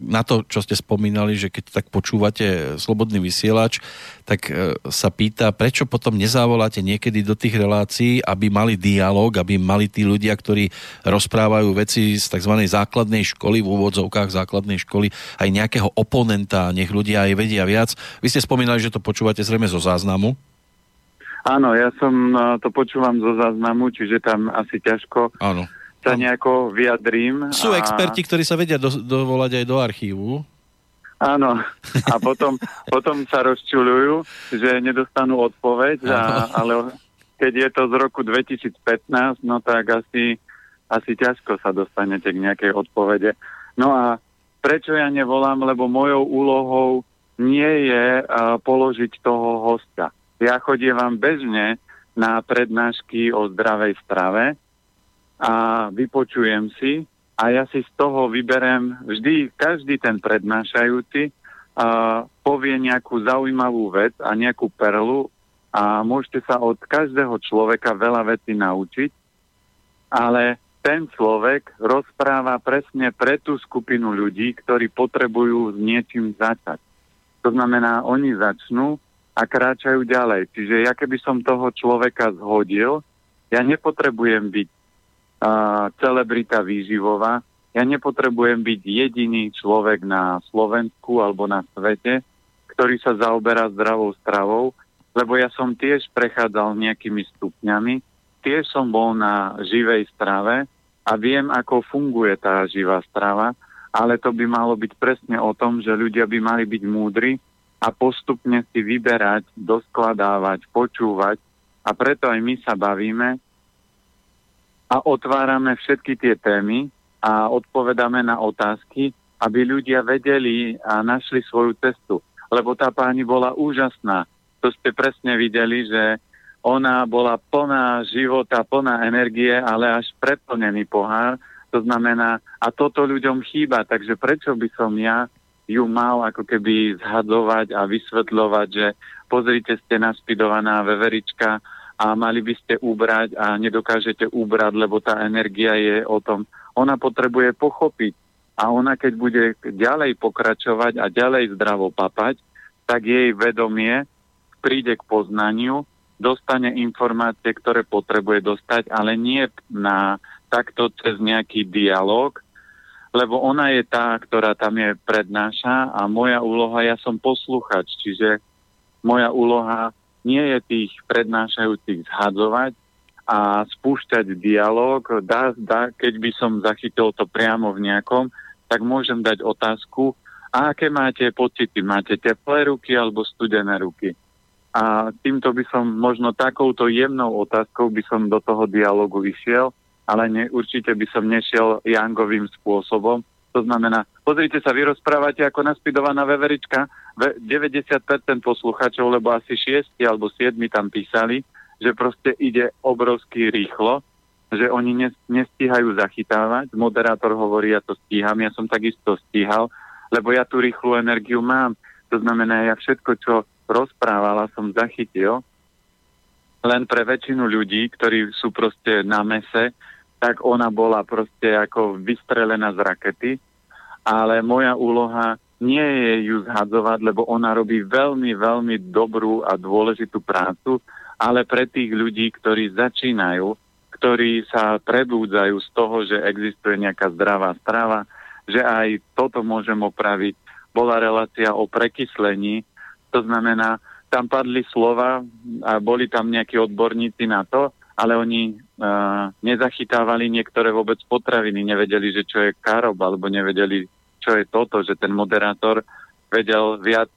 na to, čo ste spomínali, že keď tak počúvate Slobodný vysielač, tak e, sa pýta, prečo potom nezavoláte niekedy do tých relácií, aby mali dialog, aby mali tí ľudia, ktorí rozprávajú veci z tzv. základnej školy, v úvodzovkách základnej školy, aj nejakého oponenta, nech ľudia aj vedia viac. Vy ste spomínali, že to počúvate zrejme zo záznamu. Áno, ja som e, to počúvam zo záznamu, čiže tam asi ťažko Áno. sa nejako vyjadrím. Sú a... experti, ktorí sa vedia do, dovolať aj do archívu. Áno. A potom, potom sa rozčulujú, že nedostanú odpoveď, a, ale keď je to z roku 2015, no tak asi, asi ťažko sa dostanete k nejakej odpovede. No a prečo ja nevolám, lebo mojou úlohou nie je uh, položiť toho hostia. Ja chodievam bežne na prednášky o zdravej strave a vypočujem si a ja si z toho vyberem vždy, každý ten prednášajúci a povie nejakú zaujímavú vec a nejakú perlu a môžete sa od každého človeka veľa vecí naučiť, ale ten človek rozpráva presne pre tú skupinu ľudí, ktorí potrebujú s niečím začať. To znamená, oni začnú a kráčajú ďalej. Čiže ja keby som toho človeka zhodil, ja nepotrebujem byť uh, celebrita výživová, ja nepotrebujem byť jediný človek na Slovensku alebo na svete, ktorý sa zaoberá zdravou stravou, lebo ja som tiež prechádzal nejakými stupňami, tiež som bol na živej strave a viem, ako funguje tá živá strava, ale to by malo byť presne o tom, že ľudia by mali byť múdri a postupne si vyberať, doskladávať, počúvať a preto aj my sa bavíme a otvárame všetky tie témy a odpovedáme na otázky, aby ľudia vedeli a našli svoju cestu. Lebo tá pani bola úžasná. To ste presne videli, že ona bola plná života, plná energie, ale až preplnený pohár. To znamená, a toto ľuďom chýba, takže prečo by som ja ju mal ako keby zhadzovať a vysvetľovať, že pozrite, ste naspidovaná veverička a mali by ste ubrať a nedokážete ubrať, lebo tá energia je o tom. Ona potrebuje pochopiť a ona keď bude ďalej pokračovať a ďalej zdravo papať, tak jej vedomie príde k poznaniu, dostane informácie, ktoré potrebuje dostať, ale nie na takto cez nejaký dialog, lebo ona je tá, ktorá tam je prednáša a moja úloha, ja som posluchač, čiže moja úloha nie je tých prednášajúcich zhadzovať a spúšťať dialog. Dá, dá, keď by som zachytil to priamo v nejakom, tak môžem dať otázku, a aké máte pocity? Máte teplé ruky alebo studené ruky? A týmto by som možno takouto jemnou otázkou by som do toho dialogu išiel ale ne, určite by som nešiel Jangovým spôsobom. To znamená, pozrite sa, vy rozprávate ako naspidovaná veverička, 90% posluchačov, lebo asi 6 alebo 7 tam písali, že proste ide obrovsky rýchlo, že oni nestíhajú zachytávať. Moderátor hovorí, ja to stíham, ja som takisto stíhal, lebo ja tú rýchlu energiu mám. To znamená, ja všetko, čo rozprávala, som zachytil, len pre väčšinu ľudí, ktorí sú proste na mese, tak ona bola proste ako vystrelená z rakety, ale moja úloha nie je ju zhadzovať, lebo ona robí veľmi, veľmi dobrú a dôležitú prácu, ale pre tých ľudí, ktorí začínajú, ktorí sa prebúdzajú z toho, že existuje nejaká zdravá strava, že aj toto môžem opraviť. Bola relácia o prekyslení, to znamená, tam padli slova a boli tam nejakí odborníci na to, ale oni uh, nezachytávali niektoré vôbec potraviny, nevedeli, že čo je karob, alebo nevedeli, čo je toto, že ten moderátor vedel viac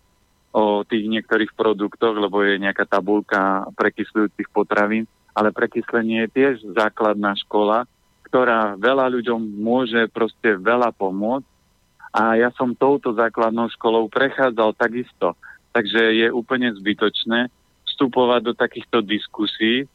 o tých niektorých produktoch, lebo je nejaká tabulka prekysľujúcich potravín, ale prekyslenie je tiež základná škola, ktorá veľa ľuďom môže proste veľa pomôcť. A ja som touto základnou školou prechádzal takisto. Takže je úplne zbytočné vstupovať do takýchto diskusí,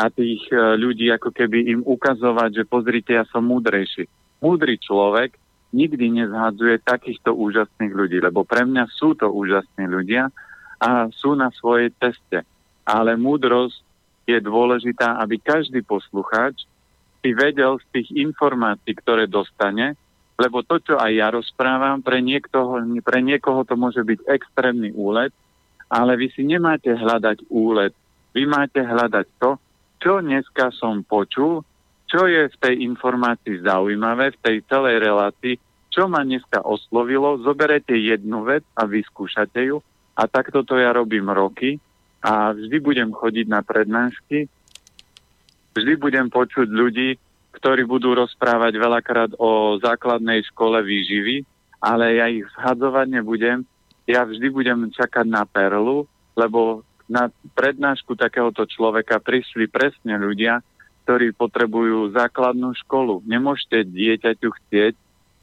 a tých e, ľudí ako keby im ukazovať, že pozrite, ja som múdrejší. Múdry človek nikdy nezhadzuje takýchto úžasných ľudí, lebo pre mňa sú to úžasní ľudia a sú na svojej ceste. Ale múdrosť je dôležitá, aby každý poslucháč si vedel z tých informácií, ktoré dostane, lebo to, čo aj ja rozprávam, pre, niektoho, pre niekoho to môže byť extrémny úlet, ale vy si nemáte hľadať úlet. Vy máte hľadať to, čo dneska som počul, čo je v tej informácii zaujímavé, v tej celej relácii, čo ma dneska oslovilo, zoberete jednu vec a vyskúšate ju. A takto to ja robím roky a vždy budem chodiť na prednášky, vždy budem počuť ľudí, ktorí budú rozprávať veľakrát o základnej škole výživy, ale ja ich zhadzovať nebudem. Ja vždy budem čakať na perlu, lebo na prednášku takéhoto človeka prišli presne ľudia, ktorí potrebujú základnú školu. Nemôžete dieťaťu chcieť,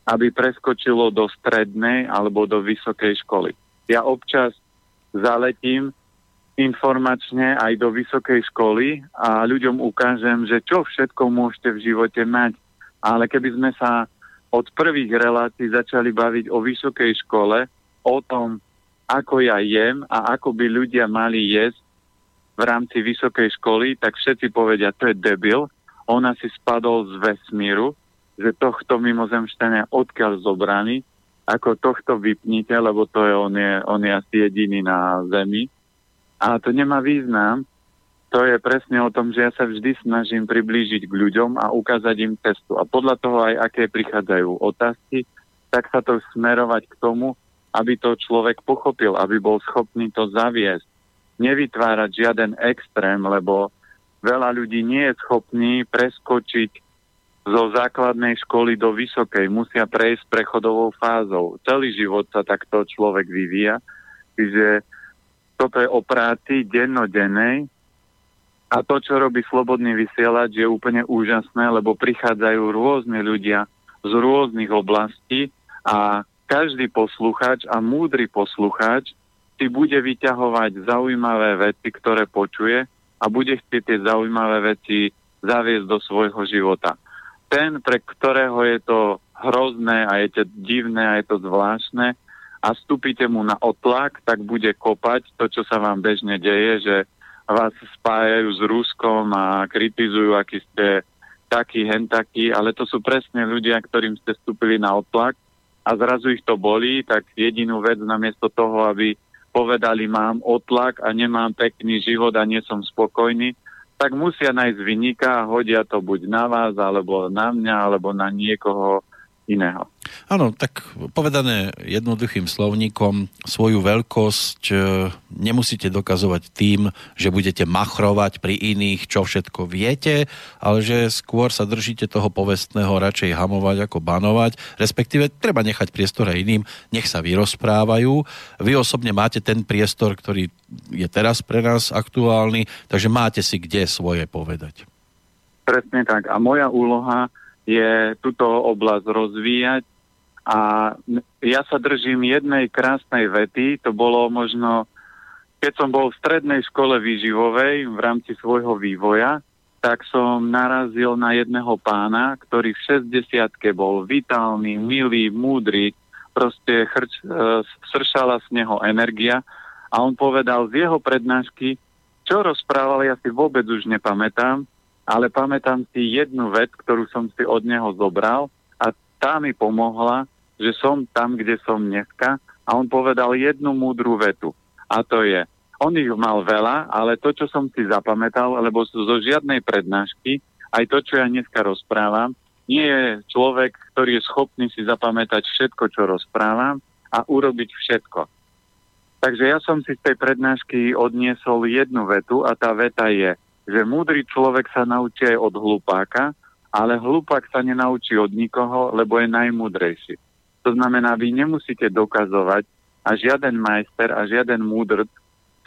aby preskočilo do strednej alebo do vysokej školy. Ja občas zaletím informačne aj do vysokej školy a ľuďom ukážem, že čo všetko môžete v živote mať. Ale keby sme sa od prvých relácií začali baviť o vysokej škole, o tom, ako ja jem a ako by ľudia mali jesť v rámci vysokej školy, tak všetci povedia, to je debil, ona si spadol z vesmíru, že tohto mimozemšťania odkiaľ zobraný, ako tohto vypnite, lebo to je on, je, on je asi jediný na Zemi. A to nemá význam. To je presne o tom, že ja sa vždy snažím priblížiť k ľuďom a ukázať im cestu. A podľa toho aj, aké prichádzajú otázky, tak sa to smerovať k tomu, aby to človek pochopil, aby bol schopný to zaviesť. Nevytvárať žiaden extrém, lebo veľa ľudí nie je schopný preskočiť zo základnej školy do vysokej. Musia prejsť prechodovou fázou. Celý život sa takto človek vyvíja. Čiže toto je o práci dennodennej a to, čo robí Slobodný vysielač, je úplne úžasné, lebo prichádzajú rôzne ľudia z rôznych oblastí a každý poslucháč a múdry poslucháč si bude vyťahovať zaujímavé veci, ktoré počuje a bude chcieť tie zaujímavé veci zaviesť do svojho života. Ten, pre ktorého je to hrozné a je to divné a je to zvláštne a vstúpite mu na otlak, tak bude kopať to, čo sa vám bežne deje, že vás spájajú s Ruskom a kritizujú, aký ste taký, hen ale to sú presne ľudia, ktorým ste vstúpili na otlak a zrazu ich to bolí, tak jedinú vec namiesto toho, aby povedali mám otlak a nemám pekný život a nie som spokojný, tak musia nájsť vynika a hodia to buď na vás, alebo na mňa, alebo na niekoho iného. Áno, tak povedané jednoduchým slovníkom, svoju veľkosť e, nemusíte dokazovať tým, že budete machrovať pri iných, čo všetko viete, ale že skôr sa držíte toho povestného radšej hamovať ako banovať, respektíve treba nechať priestor aj iným, nech sa vyrozprávajú. Vy osobne máte ten priestor, ktorý je teraz pre nás aktuálny, takže máte si kde svoje povedať. Presne tak. A moja úloha je túto oblasť rozvíjať. A ja sa držím jednej krásnej vety, to bolo možno, keď som bol v strednej škole výživovej v rámci svojho vývoja, tak som narazil na jedného pána, ktorý v 60 bol vitálny, milý, múdry, proste chrč, e, sršala z neho energia. A on povedal z jeho prednášky, čo rozprával, ja si vôbec už nepamätám, ale pamätám si jednu vec, ktorú som si od neho zobral a tá mi pomohla, že som tam, kde som dneska a on povedal jednu múdru vetu a to je, on ich mal veľa, ale to, čo som si zapamätal, lebo zo žiadnej prednášky, aj to, čo ja dneska rozprávam, nie je človek, ktorý je schopný si zapamätať všetko, čo rozprávam a urobiť všetko. Takže ja som si z tej prednášky odniesol jednu vetu a tá veta je, že múdry človek sa naučí aj od hlupáka, ale hlupák sa nenaučí od nikoho, lebo je najmúdrejší. To znamená, vy nemusíte dokazovať a žiaden majster a žiaden múdr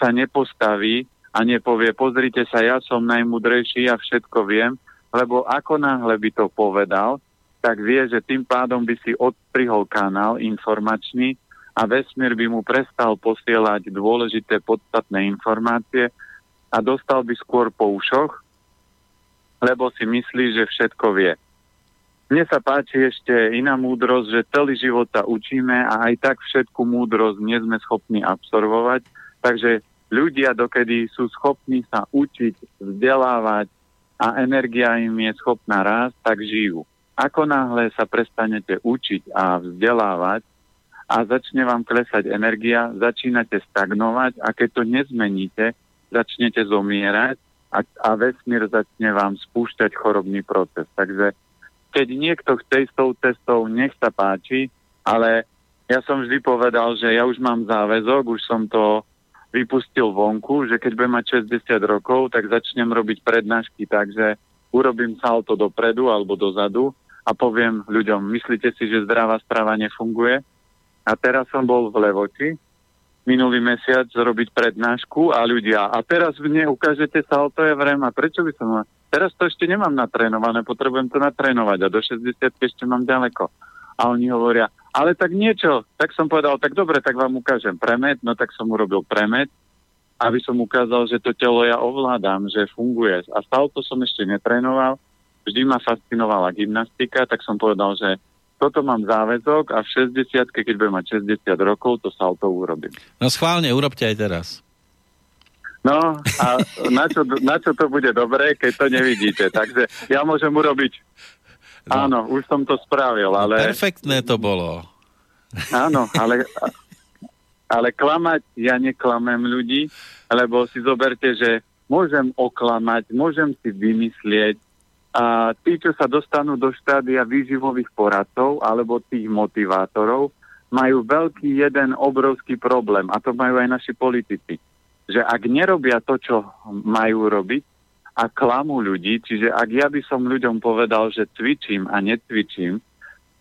sa nepostaví a nepovie, pozrite sa, ja som najmúdrejší a všetko viem, lebo ako náhle by to povedal, tak vie, že tým pádom by si odprihol kanál informačný a vesmír by mu prestal posielať dôležité podstatné informácie a dostal by skôr po ušoch, lebo si myslí, že všetko vie. Mne sa páči ešte iná múdrosť, že celý život sa učíme a aj tak všetku múdrosť nie sme schopní absorbovať, takže ľudia, dokedy sú schopní sa učiť, vzdelávať a energia im je schopná rásť, tak žijú. Ako náhle sa prestanete učiť a vzdelávať a začne vám klesať energia, začínate stagnovať a keď to nezmeníte, začnete zomierať a, a vesmír začne vám spúšťať chorobný proces. Takže keď niekto chce ísť tou cestou, nech sa páči, ale ja som vždy povedal, že ja už mám záväzok, už som to vypustil vonku, že keď budem mať 60 rokov, tak začnem robiť prednášky tak, že urobím salto dopredu alebo dozadu a poviem ľuďom, myslíte si, že zdravá strava nefunguje? A teraz som bol v Levoči minulý mesiac robiť prednášku a ľudia, a teraz mne ukážete sa, to je vrem, a prečo by som... Teraz to ešte nemám natrénované, potrebujem to natrénovať a do 60 ešte mám ďaleko. A oni hovoria, ale tak niečo. Tak som povedal, tak dobre, tak vám ukážem premet, no tak som urobil premet, aby som ukázal, že to telo ja ovládam, že funguje. A to som ešte netrénoval, vždy ma fascinovala gymnastika, tak som povedal, že toto mám záväzok a v 60 keď budem mať 60 rokov, to sa o to urobím. No schválne, urobte aj teraz. No a na čo, na čo to bude dobré, keď to nevidíte. Takže ja môžem urobiť... No. Áno, už som to spravil, ale... Perfektné to bolo. Áno, ale Ale klamať, ja neklamem ľudí, lebo si zoberte, že môžem oklamať, môžem si vymyslieť, a tí, čo sa dostanú do štádia výživových poradcov alebo tých motivátorov, majú veľký jeden obrovský problém a to majú aj naši politici. Že ak nerobia to, čo majú robiť a klamú ľudí, čiže ak ja by som ľuďom povedal, že cvičím a netvičím,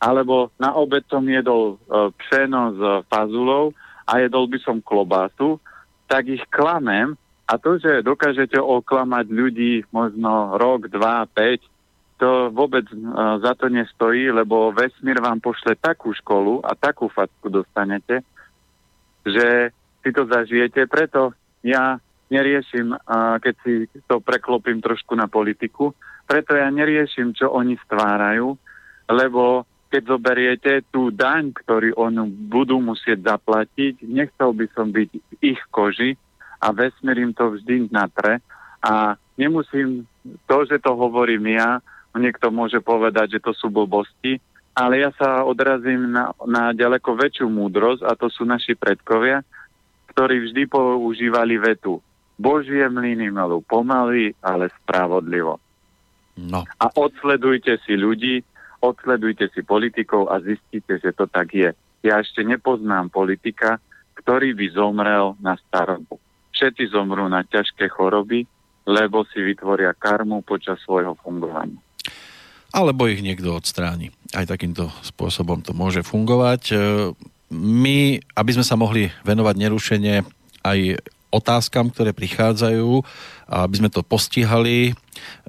alebo na obed som jedol e, pšeno s fazulou a jedol by som klobásu, tak ich klamem a to, že dokážete oklamať ľudí možno rok, dva, päť, to vôbec uh, za to nestojí, lebo vesmír vám pošle takú školu a takú facku dostanete, že si to zažijete. Preto ja neriešim, uh, keď si to preklopím trošku na politiku, preto ja neriešim, čo oni stvárajú, lebo keď zoberiete tú daň, ktorý oni budú musieť zaplatiť, nechcel by som byť v ich koži, a vesmír im to vždy natre a nemusím, to, že to hovorím ja, niekto môže povedať, že to sú blbosti, ale ja sa odrazím na, na ďaleko väčšiu múdrosť a to sú naši predkovia, ktorí vždy používali vetu. Božie mlyny melú pomaly, ale spravodlivo. No. A odsledujte si ľudí, odsledujte si politikov a zistíte, že to tak je. Ja ešte nepoznám politika, ktorý by zomrel na starobu všetci zomrú na ťažké choroby, lebo si vytvoria karmu počas svojho fungovania. Alebo ich niekto odstráni. Aj takýmto spôsobom to môže fungovať. E, my, aby sme sa mohli venovať nerušene aj otázkam, ktoré prichádzajú, aby sme to postihali, e,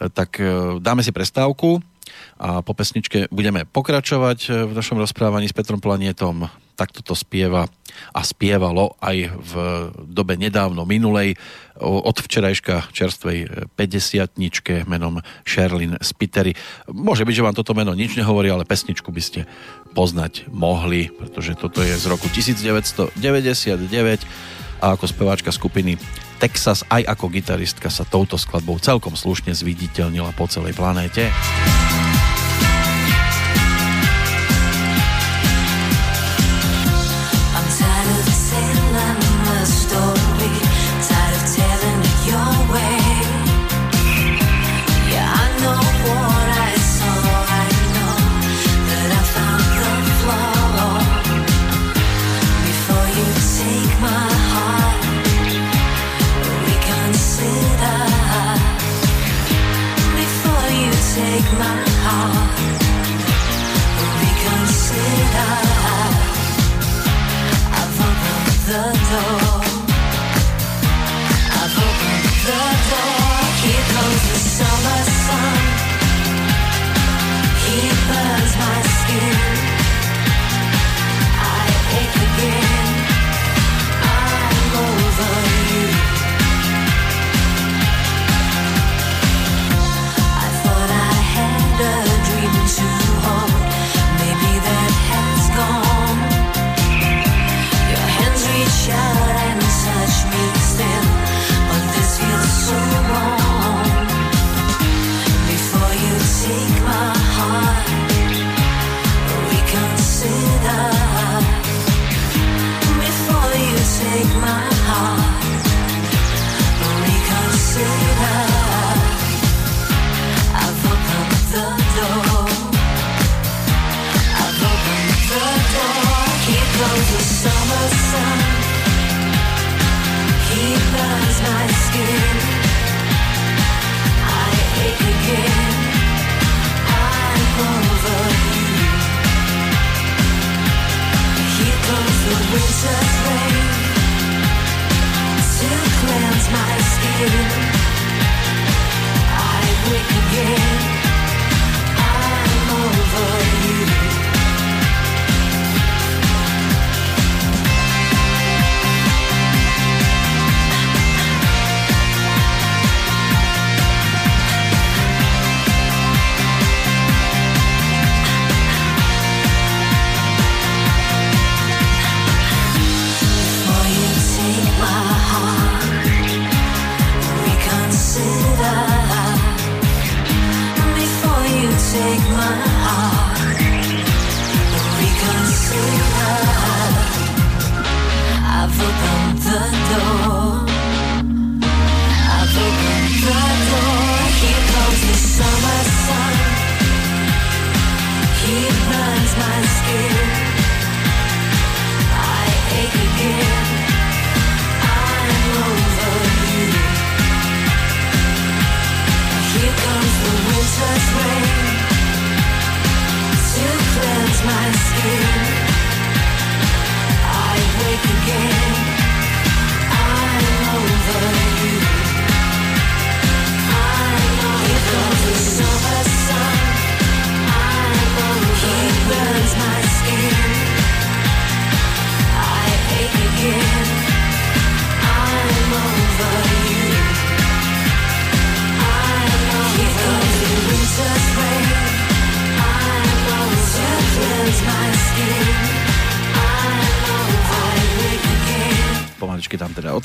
tak e, dáme si prestávku a po pesničke budeme pokračovať v našom rozprávaní s Petrom Planietom takto to spieva a spievalo aj v dobe nedávno minulej od včerajška čerstvej 50 menom Sherlyn Spittery. Môže byť, že vám toto meno nič nehovorí, ale pesničku by ste poznať mohli, pretože toto je z roku 1999 a ako speváčka skupiny Texas aj ako gitaristka sa touto skladbou celkom slušne zviditeľnila po celej planéte.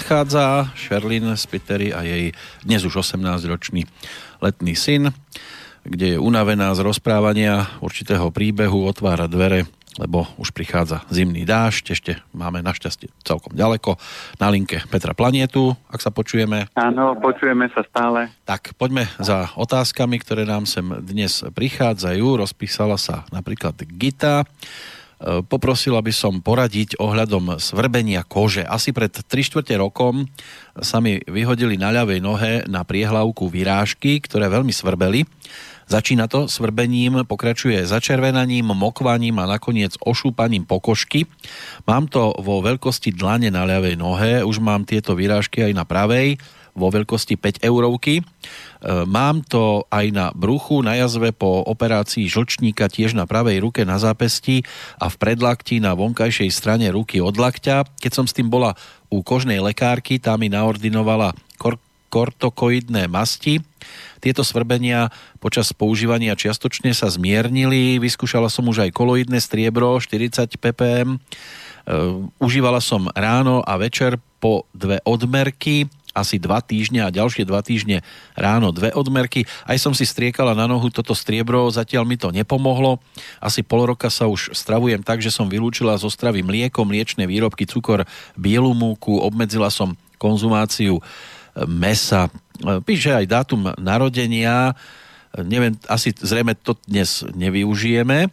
Odchádza Sherlyn Spiteri a jej dnes už 18-ročný letný syn, kde je unavená z rozprávania určitého príbehu, otvára dvere, lebo už prichádza zimný dážď, ešte máme našťastie celkom ďaleko. Na linke Petra Planietu, ak sa počujeme. Áno, počujeme sa stále. Tak poďme za otázkami, ktoré nám sem dnes prichádzajú. Rozpísala sa napríklad Gita. E, poprosil, aby som poradiť ohľadom svrbenia kože. Asi pred 3 čtvrte rokom sa mi vyhodili na ľavej nohe na priehlavku vyrážky, ktoré veľmi svrbeli. Začína to svrbením, pokračuje začervenaním, mokvaním a nakoniec ošúpaním pokožky. Mám to vo veľkosti dlane na ľavej nohe, už mám tieto vyrážky aj na pravej vo veľkosti 5 eurovky. E, mám to aj na bruchu, na jazve po operácii žlčníka tiež na pravej ruke na zápesti a v predlakti na vonkajšej strane ruky od lakťa. Keď som s tým bola u kožnej lekárky, tá mi naordinovala kor- kortokoidné masti. Tieto svrbenia počas používania čiastočne sa zmiernili. Vyskúšala som už aj koloidné striebro 40 ppm. E, užívala som ráno a večer po dve odmerky asi dva týždne a ďalšie dva týždne ráno dve odmerky. Aj som si striekala na nohu toto striebro, zatiaľ mi to nepomohlo. Asi pol roka sa už stravujem tak, že som vylúčila zo stravy mlieko, mliečne výrobky, cukor, bielu múku, obmedzila som konzumáciu e, mesa. E, píše aj dátum narodenia, neviem, asi zrejme to dnes nevyužijeme,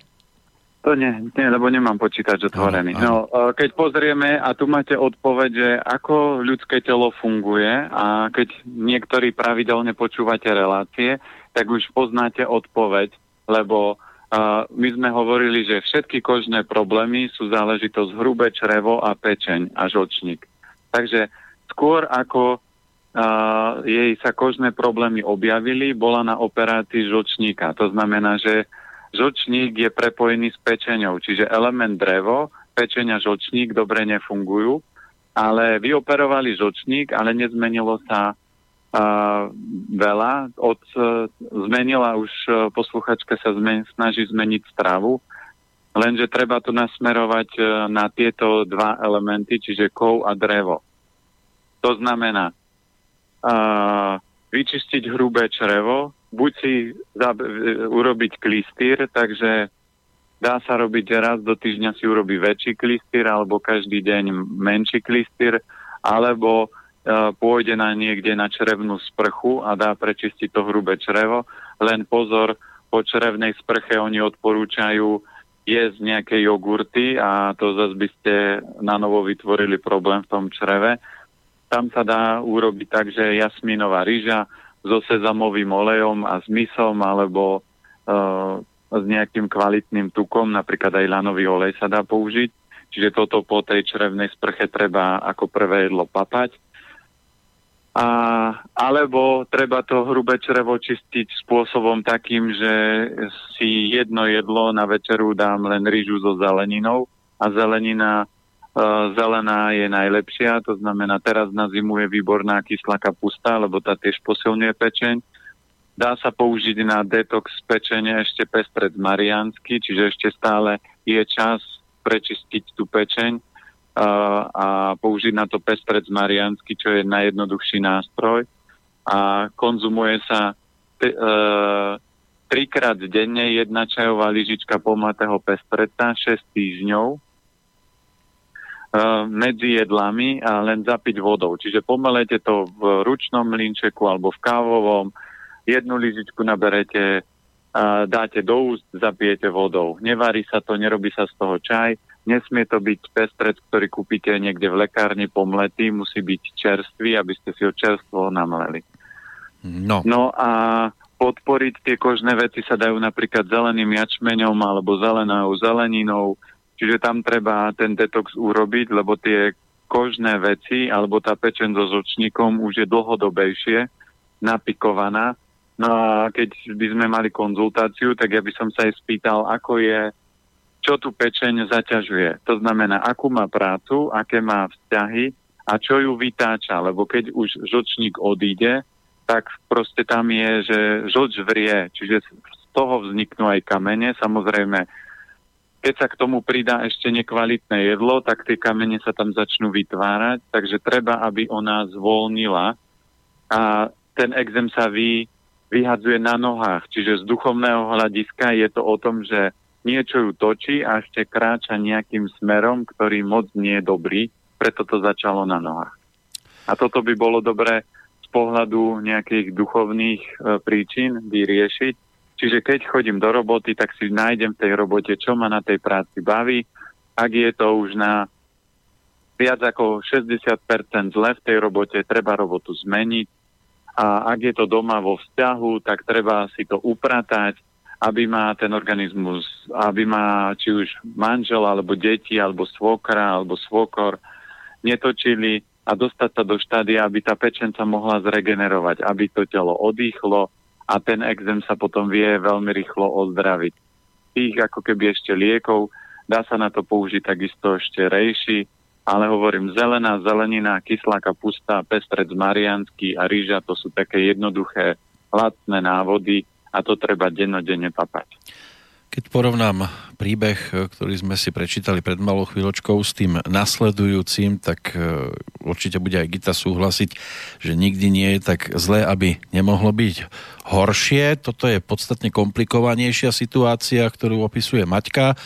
to nie, nie, lebo nemám počítač otvorený. No, e, keď pozrieme, a tu máte odpoveď, že ako ľudské telo funguje a keď niektorí pravidelne počúvate relácie, tak už poznáte odpoveď, lebo uh, my sme hovorili, že všetky kožné problémy sú záležitosť hrubé črevo a pečeň a žočník. Takže skôr ako uh, jej sa kožné problémy objavili, bola na operácii žočníka. To znamená, že žlčník je prepojený s pečeňou, čiže element drevo, pečeň a žlčník dobre nefungujú, ale vyoperovali žlčník, ale nezmenilo sa uh, veľa. Od, uh, zmenila už uh, posluchačka sa zmen, snaží zmeniť stravu, lenže treba to nasmerovať uh, na tieto dva elementy, čiže kov a drevo. To znamená uh, vyčistiť hrubé črevo, buď si za, urobiť klistýr, takže dá sa robiť, že raz do týždňa si urobí väčší klistýr, alebo každý deň menší klistýr, alebo e, pôjde na niekde na črevnú sprchu a dá prečistiť to hrubé črevo. Len pozor, po črevnej sprche oni odporúčajú jesť nejaké jogurty a to zase by ste na novo vytvorili problém v tom čreve. Tam sa dá urobiť tak, že jasminová ryža, so sezamovým olejom a s mysom alebo uh, s nejakým kvalitným tukom, napríklad aj lanový olej sa dá použiť. Čiže toto po tej črevnej sprche treba ako prvé jedlo papať. A, alebo treba to hrubé črevo čistiť spôsobom takým, že si jedno jedlo na večeru dám len rýžu so zeleninou a zelenina zelená je najlepšia, to znamená teraz na zimu je výborná kyslá kapusta, lebo tá tiež posilňuje pečeň. Dá sa použiť na detox pečenie ešte pestred mariansky, čiže ešte stále je čas prečistiť tú pečeň uh, a použiť na to pestred mariansky, čo je najjednoduchší nástroj. A konzumuje sa t- uh, trikrát denne jedna čajová lyžička pomlatého pestreta 6 týždňov medzi jedlami a len zapiť vodou. Čiže pomelete to v ručnom mlinčeku alebo v kávovom, jednu lyžičku naberete dáte do úst, zapijete vodou. Nevarí sa to, nerobí sa z toho čaj, nesmie to byť pestrec, ktorý kúpite niekde v lekárni pomletý, musí byť čerstvý, aby ste si ho čerstvo namleli. No. no a podporiť tie kožné veci sa dajú napríklad zeleným jačmeňom alebo zelenou zeleninou, čiže tam treba ten detox urobiť, lebo tie kožné veci alebo tá pečen so zočníkom už je dlhodobejšie napikovaná No a keď by sme mali konzultáciu, tak ja by som sa aj spýtal, ako je, čo tu pečeň zaťažuje. To znamená, akú má prácu, aké má vzťahy a čo ju vytáča. Lebo keď už žlčník odíde, tak proste tam je, že žlč vrie, čiže z toho vzniknú aj kamene. Samozrejme, keď sa k tomu pridá ešte nekvalitné jedlo, tak tie kamene sa tam začnú vytvárať, takže treba, aby ona zvolnila a ten exém sa vy vyhadzuje na nohách. Čiže z duchovného hľadiska je to o tom, že niečo ju točí a ešte kráča nejakým smerom, ktorý moc nie je dobrý, preto to začalo na nohách. A toto by bolo dobré z pohľadu nejakých duchovných e, príčin vyriešiť. Čiže keď chodím do roboty, tak si nájdem v tej robote, čo ma na tej práci baví. Ak je to už na viac ako 60% zle v tej robote, treba robotu zmeniť a ak je to doma vo vzťahu, tak treba si to upratať, aby má ten organizmus, aby má či už manžel, alebo deti, alebo svokra, alebo svokor netočili a dostať sa do štádia, aby tá pečenca mohla zregenerovať, aby to telo odýchlo a ten exém sa potom vie veľmi rýchlo ozdraviť. Tých ako keby ešte liekov, dá sa na to použiť takisto ešte rejši, ale hovorím zelená zelenina, kyslá kapusta, pestrec mariansky a rýža, to sú také jednoduché, lacné návody a to treba dennodenne papať. Keď porovnám príbeh, ktorý sme si prečítali pred malou chvíľočkou s tým nasledujúcim, tak e, určite bude aj Gita súhlasiť, že nikdy nie je tak zlé, aby nemohlo byť horšie. Toto je podstatne komplikovanejšia situácia, ktorú opisuje Maťka.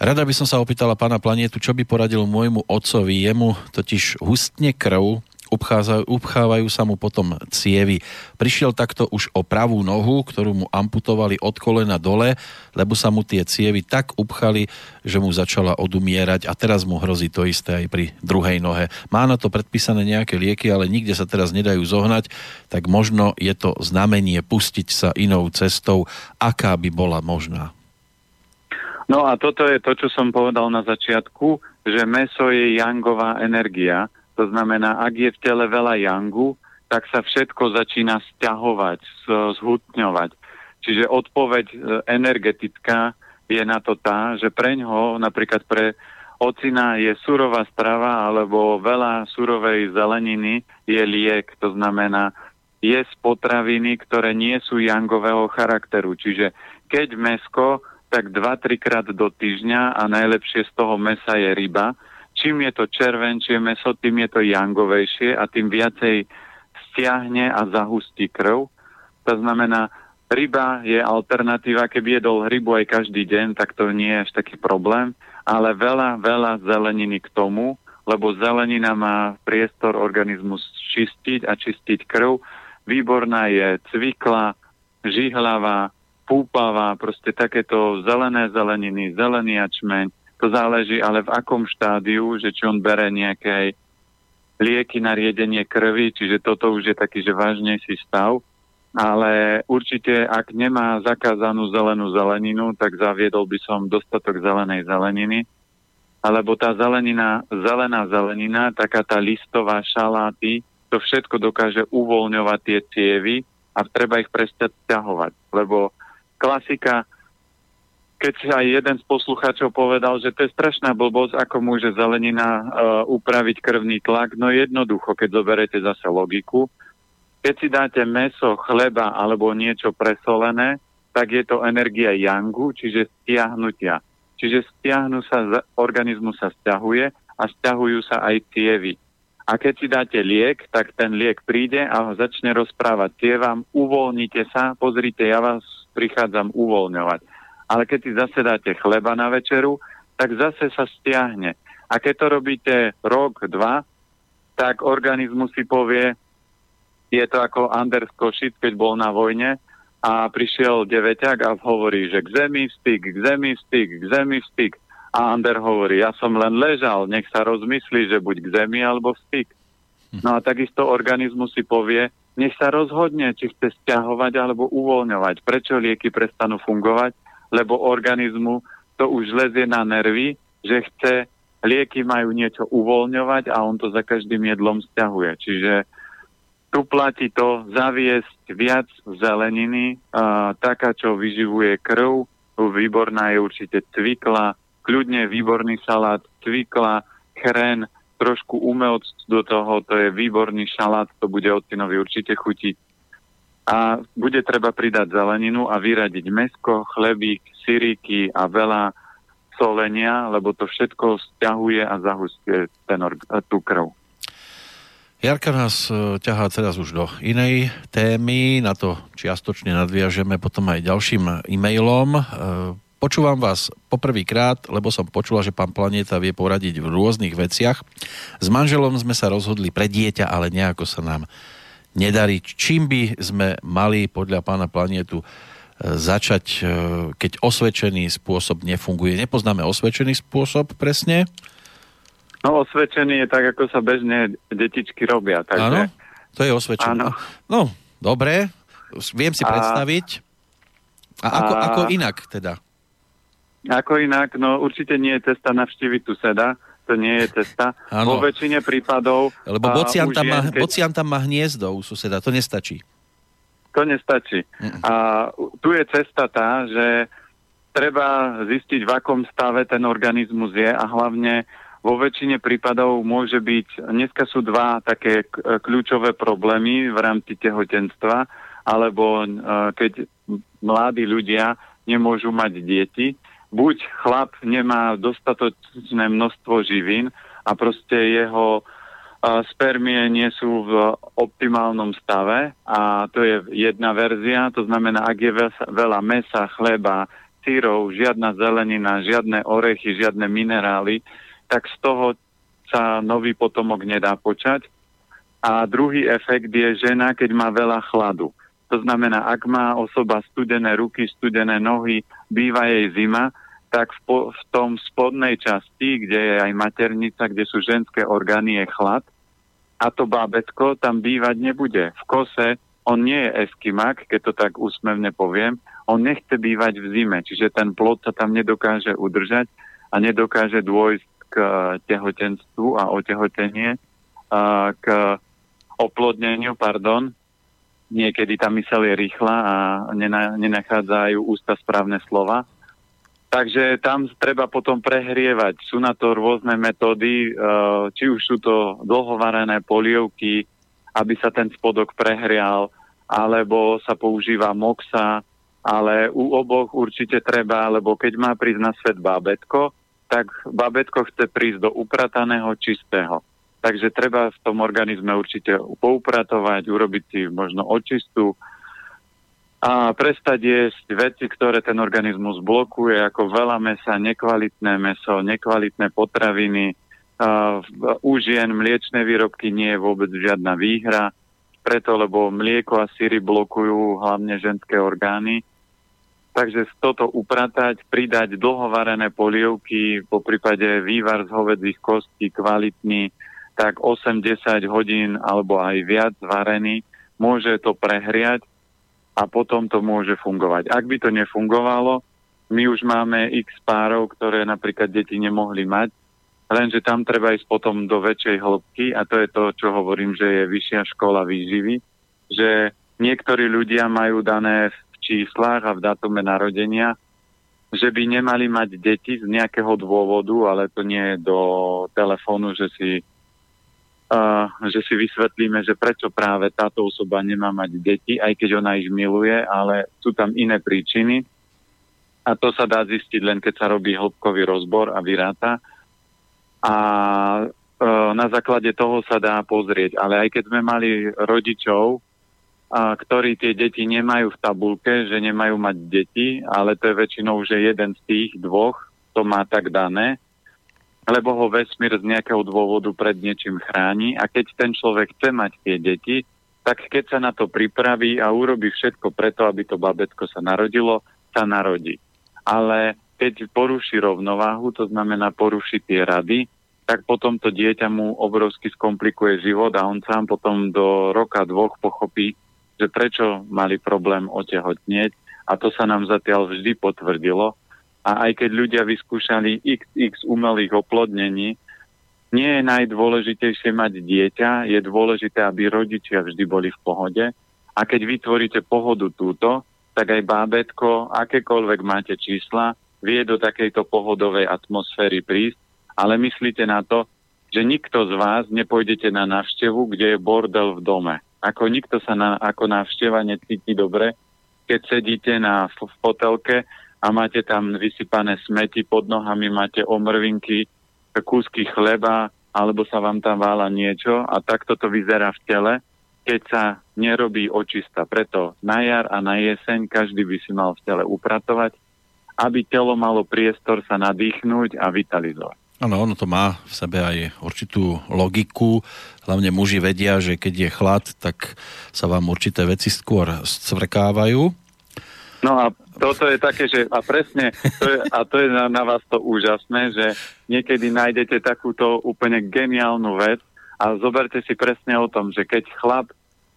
Rada by som sa opýtala pána Planietu, čo by poradil môjmu otcovi. Jemu totiž hustne krv, upchávajú sa mu potom cievy. Prišiel takto už o pravú nohu, ktorú mu amputovali od kolena dole, lebo sa mu tie cievy tak upchali, že mu začala odumierať a teraz mu hrozí to isté aj pri druhej nohe. Má na to predpísané nejaké lieky, ale nikde sa teraz nedajú zohnať, tak možno je to znamenie pustiť sa inou cestou, aká by bola možná. No a toto je to, čo som povedal na začiatku, že meso je jangová energia. To znamená, ak je v tele veľa jangu, tak sa všetko začína stiahovať, zhutňovať. Čiže odpoveď e, energetická je na to tá, že pre ňoho, napríklad pre ocina je surová strava alebo veľa surovej zeleniny je liek. To znamená, je z potraviny, ktoré nie sú jangového charakteru. Čiže keď mesko tak 2-3 krát do týždňa a najlepšie z toho mesa je ryba. Čím je to červenčie meso, tým je to jangovejšie a tým viacej stiahne a zahustí krv. To znamená, ryba je alternatíva, keby jedol rybu aj každý deň, tak to nie je až taký problém, ale veľa, veľa zeleniny k tomu, lebo zelenina má priestor organizmus čistiť a čistiť krv. Výborná je cvikla, žihlavá, púpava, proste takéto zelené zeleniny, zelený ačmeň. To záleží ale v akom štádiu, že či on bere nejaké lieky na riedenie krvi, čiže toto už je taký, že vážnejší stav. Ale určite, ak nemá zakázanú zelenú zeleninu, tak zaviedol by som dostatok zelenej zeleniny. Alebo tá zelenina, zelená zelenina, taká tá listová šaláty, to všetko dokáže uvoľňovať tie cievy a treba ich prestať ťahovať. Lebo klasika, keď aj jeden z poslucháčov povedal, že to je strašná blbosť, ako môže zelenina uh, upraviť krvný tlak, no jednoducho, keď zoberete zase logiku. Keď si dáte meso, chleba alebo niečo presolené, tak je to energia yangu, čiže stiahnutia. Čiže stiahnu sa, organizmu sa stiahuje a stiahujú sa aj cievy. A keď si dáte liek, tak ten liek príde a začne rozprávať cievam, uvoľnite sa, pozrite, ja vás prichádzam uvoľňovať. Ale keď si zase dáte chleba na večeru, tak zase sa stiahne. A keď to robíte rok, dva, tak organizmus si povie, je to ako Anders Košic, keď bol na vojne, a prišiel deveťak a hovorí, že k zemi styk, k zemi styk, k zemi styk. A Ander hovorí, ja som len ležal, nech sa rozmyslí, že buď k zemi alebo styk. No a takisto organizmus si povie, nech sa rozhodne, či chce stiahovať alebo uvoľňovať. Prečo lieky prestanú fungovať? Lebo organizmu to už lezie na nervy, že chce, lieky majú niečo uvoľňovať a on to za každým jedlom stiahuje. Čiže tu platí to zaviesť viac zeleniny, a, taká, čo vyživuje krv, výborná je určite cvikla, kľudne výborný salát, cvikla, chren, trošku umelc do toho, to je výborný šalát, to bude otcinovi určite chutiť. A bude treba pridať zeleninu a vyradiť mesko, chlebík, syríky a veľa solenia, lebo to všetko stiahuje a zahustuje ten tú krv. Jarka nás e, ťahá teraz už do inej témy, na to čiastočne nadviažeme potom aj ďalším e-mailom. E, počúvam vás poprvýkrát, lebo som počula, že pán Planeta vie poradiť v rôznych veciach. S manželom sme sa rozhodli pre dieťa, ale nejako sa nám nedarí. Čím by sme mali podľa pána Planetu e, začať, keď osvedčený spôsob nefunguje? Nepoznáme osvedčený spôsob presne, No osvedčený je tak, ako sa bežne detičky robia. Takže... Áno, to je osvedčené. Áno. No, dobre, viem si a... predstaviť. A ako, a... ako inak teda? Ako inak? No určite nie je cesta navštíviť tu seda, to nie je cesta. Ano. Vo väčšine prípadov... Lebo bocian tam, má, keď... bocian tam má hniezdo u suseda, to nestačí. To nestačí. Mm. A tu je cesta tá, že treba zistiť, v akom stave ten organizmus je a hlavne vo väčšine prípadov môže byť, dneska sú dva také kľúčové problémy v rámci tehotenstva, alebo e, keď mladí ľudia nemôžu mať deti, buď chlap nemá dostatočné množstvo živín a proste jeho spermie nie sú v optimálnom stave a to je jedna verzia, to znamená, ak je veľa mesa, chleba, sírov, žiadna zelenina, žiadne orechy, žiadne minerály, tak z toho sa nový potomok nedá počať. A druhý efekt je žena, keď má veľa chladu. To znamená, ak má osoba studené ruky, studené nohy, býva jej zima, tak v, po, v tom spodnej časti, kde je aj maternica, kde sú ženské orgány, je chlad. A to bábetko tam bývať nebude. V kose on nie je eskimak, keď to tak úsmevne poviem, on nechce bývať v zime, čiže ten plod sa tam nedokáže udržať a nedokáže dôjsť k tehotenstvu a otehotenie, a k oplodneniu, pardon. Niekedy tá mysel je rýchla a nenachádzajú ústa správne slova. Takže tam treba potom prehrievať. Sú na to rôzne metódy, e, či už sú to dlhovarené polievky, aby sa ten spodok prehrial, alebo sa používa moxa, ale u oboch určite treba, lebo keď má prísť na svet bábetko, tak babetko chce prísť do uprataného, čistého. Takže treba v tom organizme určite poupratovať, urobiť si možno očistu a prestať jesť veci, ktoré ten organizmus blokuje, ako veľa mesa, nekvalitné meso, nekvalitné potraviny. U žien mliečne výrobky nie je vôbec žiadna výhra, preto lebo mlieko a síry blokujú hlavne ženské orgány Takže toto upratať, pridať dlhovarené polievky, po prípade vývar z hovedzích kostí, kvalitný, tak 8-10 hodín alebo aj viac varený, môže to prehriať a potom to môže fungovať. Ak by to nefungovalo, my už máme x párov, ktoré napríklad deti nemohli mať, lenže tam treba ísť potom do väčšej hĺbky a to je to, čo hovorím, že je vyššia škola výživy, že niektorí ľudia majú dané číslach a v datume narodenia, že by nemali mať deti z nejakého dôvodu, ale to nie je do telefónu, že si, že si vysvetlíme, že prečo práve táto osoba nemá mať deti, aj keď ona ich miluje, ale sú tam iné príčiny. A to sa dá zistiť len, keď sa robí hĺbkový rozbor a vyráta. A uh, na základe toho sa dá pozrieť. Ale aj keď sme mali rodičov, a ktorí tie deti nemajú v tabulke, že nemajú mať deti, ale to je väčšinou, že jeden z tých dvoch to má tak dané, lebo ho vesmír z nejakého dôvodu pred niečím chráni a keď ten človek chce mať tie deti, tak keď sa na to pripraví a urobí všetko preto, aby to babetko sa narodilo, sa narodí. Ale keď poruší rovnováhu, to znamená poruší tie rady, tak potom to dieťa mu obrovsky skomplikuje život a on sám potom do roka, dvoch pochopí, že prečo mali problém otehotnieť a to sa nám zatiaľ vždy potvrdilo. A aj keď ľudia vyskúšali x, x umelých oplodnení, nie je najdôležitejšie mať dieťa, je dôležité, aby rodičia vždy boli v pohode. A keď vytvoríte pohodu túto, tak aj bábetko, akékoľvek máte čísla, vie do takejto pohodovej atmosféry prísť, ale myslíte na to, že nikto z vás nepôjdete na návštevu, kde je bordel v dome. Ako nikto sa na, ako návšteva necíti dobre, keď sedíte na v potelke a máte tam vysypané smeti, pod nohami máte omrvinky, kúsky chleba, alebo sa vám tam vála niečo a takto to vyzerá v tele, keď sa nerobí očista. Preto na jar a na jeseň každý by si mal v tele upratovať, aby telo malo priestor sa nadýchnúť a vitalizovať. Áno, ono to má v sebe aj určitú logiku. Hlavne muži vedia, že keď je chlad, tak sa vám určité veci skôr scvrkávajú. No a toto je také, že a presne, to je, a to je na, na vás to úžasné, že niekedy nájdete takúto úplne geniálnu vec a zoberte si presne o tom, že keď chlap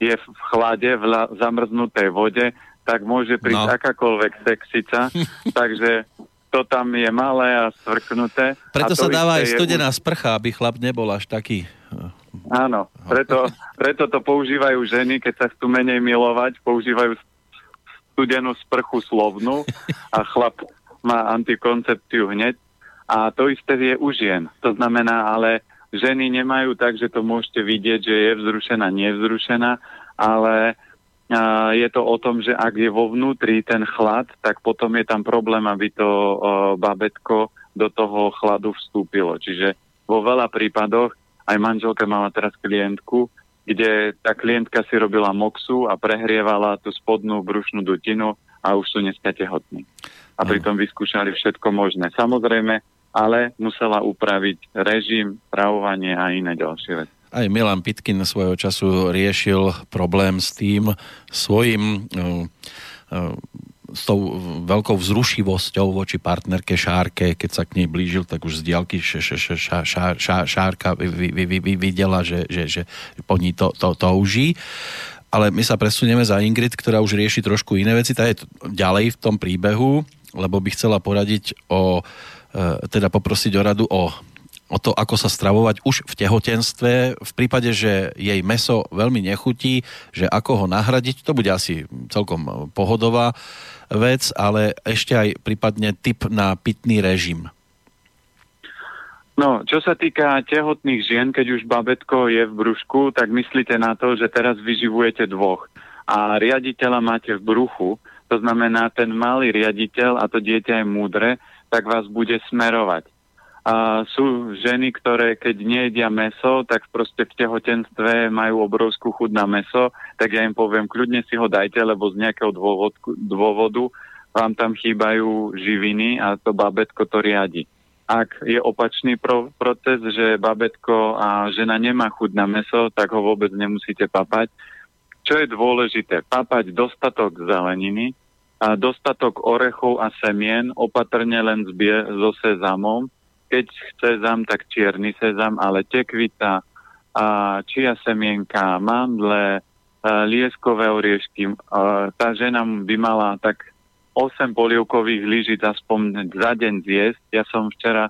je v chlade, v la, zamrznutej vode, tak môže prísť no. akákoľvek sexica, takže to tam je malé a svrknuté. Preto sa dáva aj studená je... sprcha, aby chlap nebol až taký... Áno, preto, preto to používajú ženy, keď sa chcú menej milovať, používajú studenú sprchu slovnú a chlap má antikoncepciu hneď. A to isté je u žien. To znamená, ale ženy nemajú tak, že to môžete vidieť, že je vzrušená, nevzrušená, ale je to o tom, že ak je vo vnútri ten chlad, tak potom je tam problém, aby to babetko do toho chladu vstúpilo. Čiže vo veľa prípadoch, aj manželka mala teraz klientku, kde tá klientka si robila moxu a prehrievala tú spodnú brušnú dutinu a už sú dneska tehotní. A pritom vyskúšali všetko možné. Samozrejme, ale musela upraviť režim, pravovanie a iné ďalšie veci. Aj Milan Pitkin svojho času riešil problém s tým svojim uh, uh, s tou veľkou vzrušivosťou voči partnerke Šárke, keď sa k nej blížil, tak už z diálky Šárka videla, že, že, že po ní to, to touží. Ale my sa presunieme za Ingrid, ktorá už rieši trošku iné veci. Tá je ďalej v tom príbehu, lebo by chcela poradiť o, e, teda poprosiť o radu o o to, ako sa stravovať už v tehotenstve. V prípade, že jej meso veľmi nechutí, že ako ho nahradiť, to bude asi celkom pohodová vec, ale ešte aj prípadne typ na pitný režim. No, čo sa týka tehotných žien, keď už babetko je v brúšku, tak myslíte na to, že teraz vyživujete dvoch a riaditeľa máte v bruchu, to znamená ten malý riaditeľ a to dieťa je múdre, tak vás bude smerovať. A sú ženy, ktoré keď nejedia meso, tak proste v tehotenstve majú obrovskú chuť na meso, tak ja im poviem, kľudne si ho dajte, lebo z nejakého dôvodu, dôvodu vám tam chýbajú živiny a to babetko to riadi. Ak je opačný pro, proces, že babetko a žena nemá chuť na meso, tak ho vôbec nemusíte papať. Čo je dôležité? Papať dostatok zeleniny, a dostatok orechov a semien, opatrne len so sezamom, keď sezam, tak čierny sezam, ale tekvita, a čia semienka, mandle, lieskové oriešky. Tá žena by mala tak 8 polievkových lyžic aspoň za deň zjesť. Ja som včera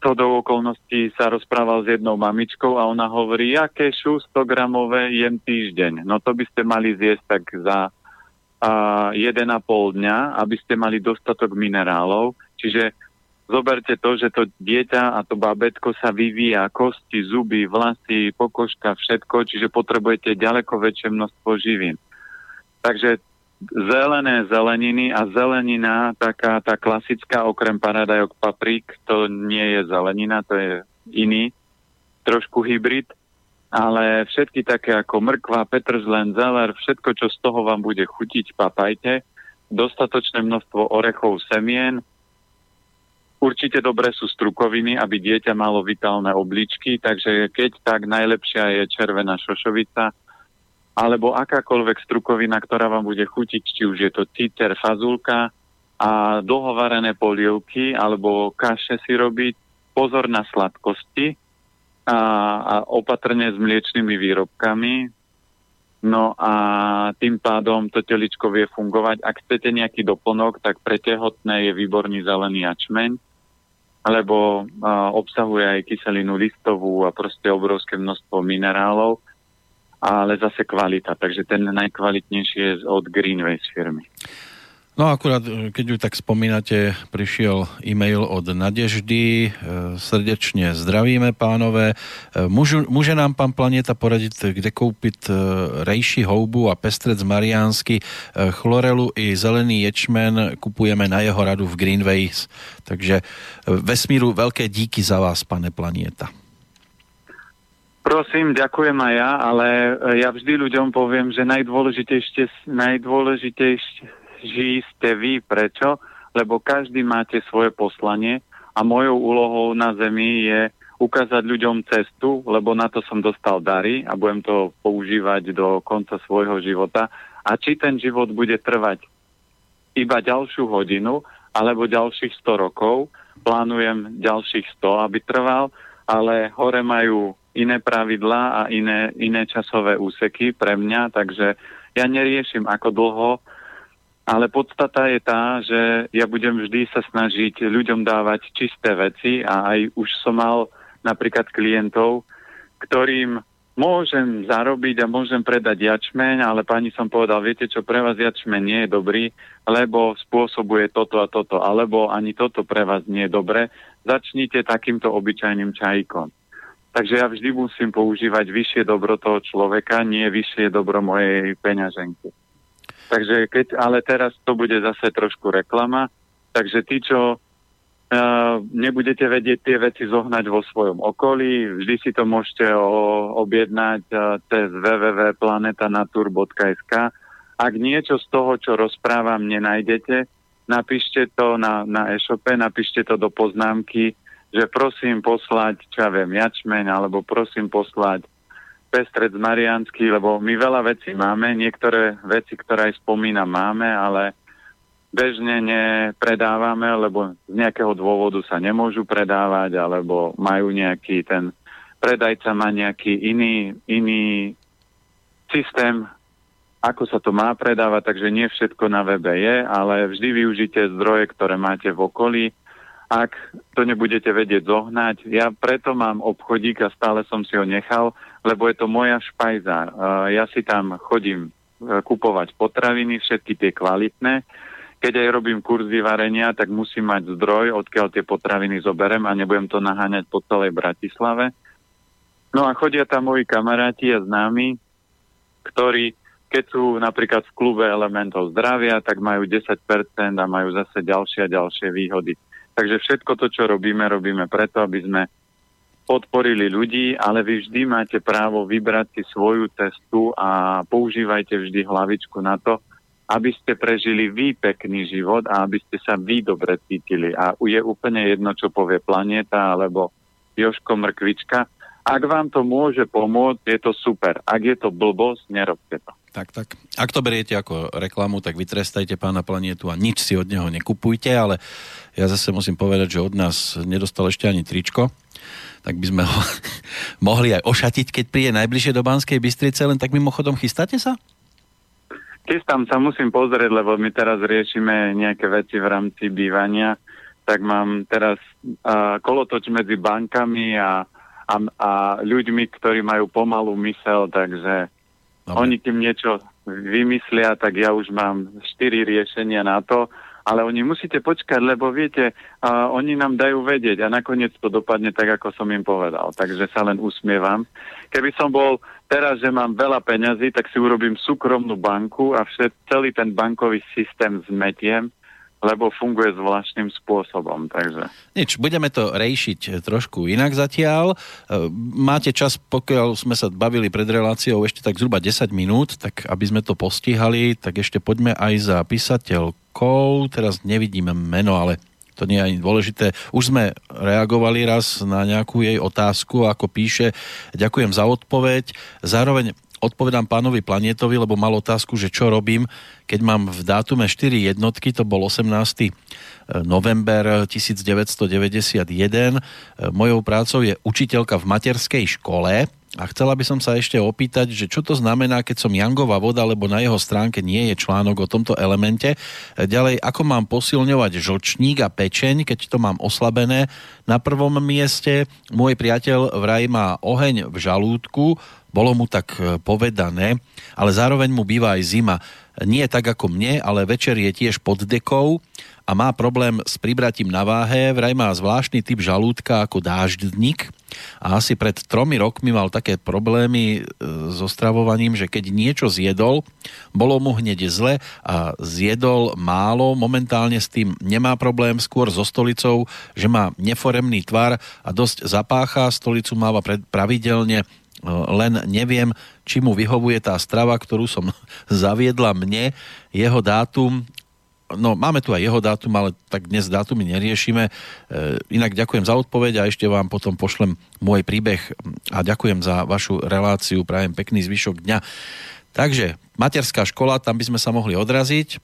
to do okolností sa rozprával s jednou mamičkou a ona hovorí, aké šu 100 gramové jem týždeň. No to by ste mali zjesť tak za a, 1,5 dňa, aby ste mali dostatok minerálov. Čiže Zoberte to, že to dieťa a to babetko sa vyvíja, kosti, zuby, vlasy, pokožka, všetko, čiže potrebujete ďaleko väčšie množstvo živín. Takže zelené zeleniny a zelenina, taká tá klasická, okrem paradajok paprík, to nie je zelenina, to je iný, trošku hybrid, ale všetky také ako mrkva, petržlen, zeler, všetko, čo z toho vám bude chutiť, papajte. Dostatočné množstvo orechov semien, Určite dobré sú strukoviny, aby dieťa malo vitálne obličky, takže keď tak najlepšia je červená šošovica. alebo akákoľvek strukovina, ktorá vám bude chutiť, či už je to citer, fazulka a dlhovarené polievky alebo kaše si robiť. Pozor na sladkosti a, a opatrne s mliečnými výrobkami. No a tým pádom to teličko vie fungovať. Ak chcete nejaký doplnok, tak pre tehotné je výborný zelený jačmeň, lebo a, obsahuje aj kyselinu listovú a proste obrovské množstvo minerálov ale zase kvalita. Takže ten najkvalitnejší je od Greenway firmy. No akurát, e, keď ju tak spomínate, prišiel e-mail od Nadeždy. E, srdečne zdravíme, pánové. E, môžu, môže nám pán Planeta poradiť, kde kúpiť rejši houbu a pestrec mariánsky, chlorelu i zelený ječmen kupujeme na jeho radu v Greenways. Takže vesmíru veľké díky za vás, pane Planeta. Prosím, ďakujem aj ja, ale ja vždy ľuďom poviem, že najdôležitejšie, najdôležitejší ste vy. Prečo? Lebo každý máte svoje poslanie a mojou úlohou na Zemi je ukázať ľuďom cestu, lebo na to som dostal dary a budem to používať do konca svojho života. A či ten život bude trvať iba ďalšiu hodinu alebo ďalších 100 rokov, plánujem ďalších 100, aby trval, ale hore majú iné pravidlá a iné, iné časové úseky pre mňa, takže ja neriešim ako dlho, ale podstata je tá, že ja budem vždy sa snažiť ľuďom dávať čisté veci a aj už som mal napríklad klientov, ktorým môžem zarobiť a môžem predať jačmeň, ale pani som povedal, viete čo, pre vás jačmeň nie je dobrý, lebo spôsobuje toto a toto, alebo ani toto pre vás nie je dobre, začnite takýmto obyčajným čajíkom. Takže ja vždy musím používať vyššie dobro toho človeka, nie vyššie dobro mojej peňaženky. Takže keď, ale teraz to bude zase trošku reklama, takže tí, čo uh, nebudete vedieť tie veci zohnať vo svojom okolí, vždy si to môžete o, objednať uh, cez www.planetanatur.sk. Ak niečo z toho, čo rozprávam, nenájdete, napíšte to na, na e-shope, napíšte to do poznámky že prosím poslať, čo ja viem, jačmeň, alebo prosím poslať pestrec mariánsky, lebo my veľa vecí máme, niektoré veci, ktoré aj spomínam, máme, ale bežne nepredávame, lebo z nejakého dôvodu sa nemôžu predávať, alebo majú nejaký ten predajca má nejaký iný, iný systém, ako sa to má predávať, takže nie všetko na webe je, ale vždy využite zdroje, ktoré máte v okolí ak to nebudete vedieť zohnať. Ja preto mám obchodík a stále som si ho nechal, lebo je to moja špajza. Ja si tam chodím e, kupovať potraviny, všetky tie kvalitné. Keď aj robím kurzy varenia, tak musím mať zdroj, odkiaľ tie potraviny zoberem a nebudem to naháňať po celej Bratislave. No a chodia tam moji kamaráti a známi, ktorí keď sú napríklad v klube elementov zdravia, tak majú 10% a majú zase ďalšie a ďalšie výhody. Takže všetko to, čo robíme, robíme preto, aby sme podporili ľudí, ale vy vždy máte právo vybrať si svoju cestu a používajte vždy hlavičku na to, aby ste prežili vy pekný život a aby ste sa vy dobre cítili. A je úplne jedno, čo povie planéta alebo Joško Mrkvička. Ak vám to môže pomôcť, je to super. Ak je to blbosť, nerobte to. Tak, tak. Ak to beriete ako reklamu, tak vytrestajte pána planietu a nič si od neho nekupujte, ale ja zase musím povedať, že od nás nedostal ešte ani tričko, tak by sme ho mohli aj ošatiť, keď príde najbližšie do Banskej Bystrice, len tak mimochodom chystáte sa? Chystám sa, musím pozrieť, lebo my teraz riešime nejaké veci v rámci bývania, tak mám teraz uh, kolotoč medzi bankami a a, a ľuďmi, ktorí majú pomalú mysel, takže Dobre. oni tým niečo vymyslia, tak ja už mám štyri riešenia na to, ale oni musíte počkať, lebo viete, a oni nám dajú vedieť a nakoniec to dopadne tak, ako som im povedal. Takže sa len usmievam. Keby som bol teraz, že mám veľa peňazí, tak si urobím súkromnú banku a všet, celý ten bankový systém zmetiem lebo funguje zvláštnym spôsobom. Takže. Nič, budeme to rejšiť trošku inak zatiaľ. E, máte čas, pokiaľ sme sa bavili pred reláciou ešte tak zhruba 10 minút, tak aby sme to postihali, tak ešte poďme aj za písateľkou. Teraz nevidíme meno, ale to nie je ani dôležité. Už sme reagovali raz na nejakú jej otázku, ako píše, ďakujem za odpoveď. Zároveň odpovedám pánovi Planetovi, lebo mal otázku, že čo robím, keď mám v dátume 4 jednotky, to bol 18. E, november 1991. E, mojou prácou je učiteľka v materskej škole a chcela by som sa ešte opýtať, že čo to znamená, keď som Jangová voda, lebo na jeho stránke nie je článok o tomto elemente. Ďalej, ako mám posilňovať žlčník a pečeň, keď to mám oslabené. Na prvom mieste môj priateľ vraj má oheň v žalúdku, bolo mu tak e, povedané, ale zároveň mu býva aj zima. Nie tak ako mne, ale večer je tiež pod dekou a má problém s pribratím na váhe, vraj má zvláštny typ žalúdka ako dáždnik a asi pred tromi rokmi mal také problémy e, so stravovaním, že keď niečo zjedol, bolo mu hneď zle a zjedol málo, momentálne s tým nemá problém, skôr so stolicou, že má neforemný tvar a dosť zapácha, stolicu máva pravidelne, e, len neviem, či mu vyhovuje tá strava, ktorú som zaviedla mne. Jeho dátum No, máme tu aj jeho dátum, ale tak dnes dátumy neriešime. E, inak ďakujem za odpoveď a ešte vám potom pošlem môj príbeh a ďakujem za vašu reláciu. Prajem pekný zvyšok dňa. Takže, materská škola, tam by sme sa mohli odraziť.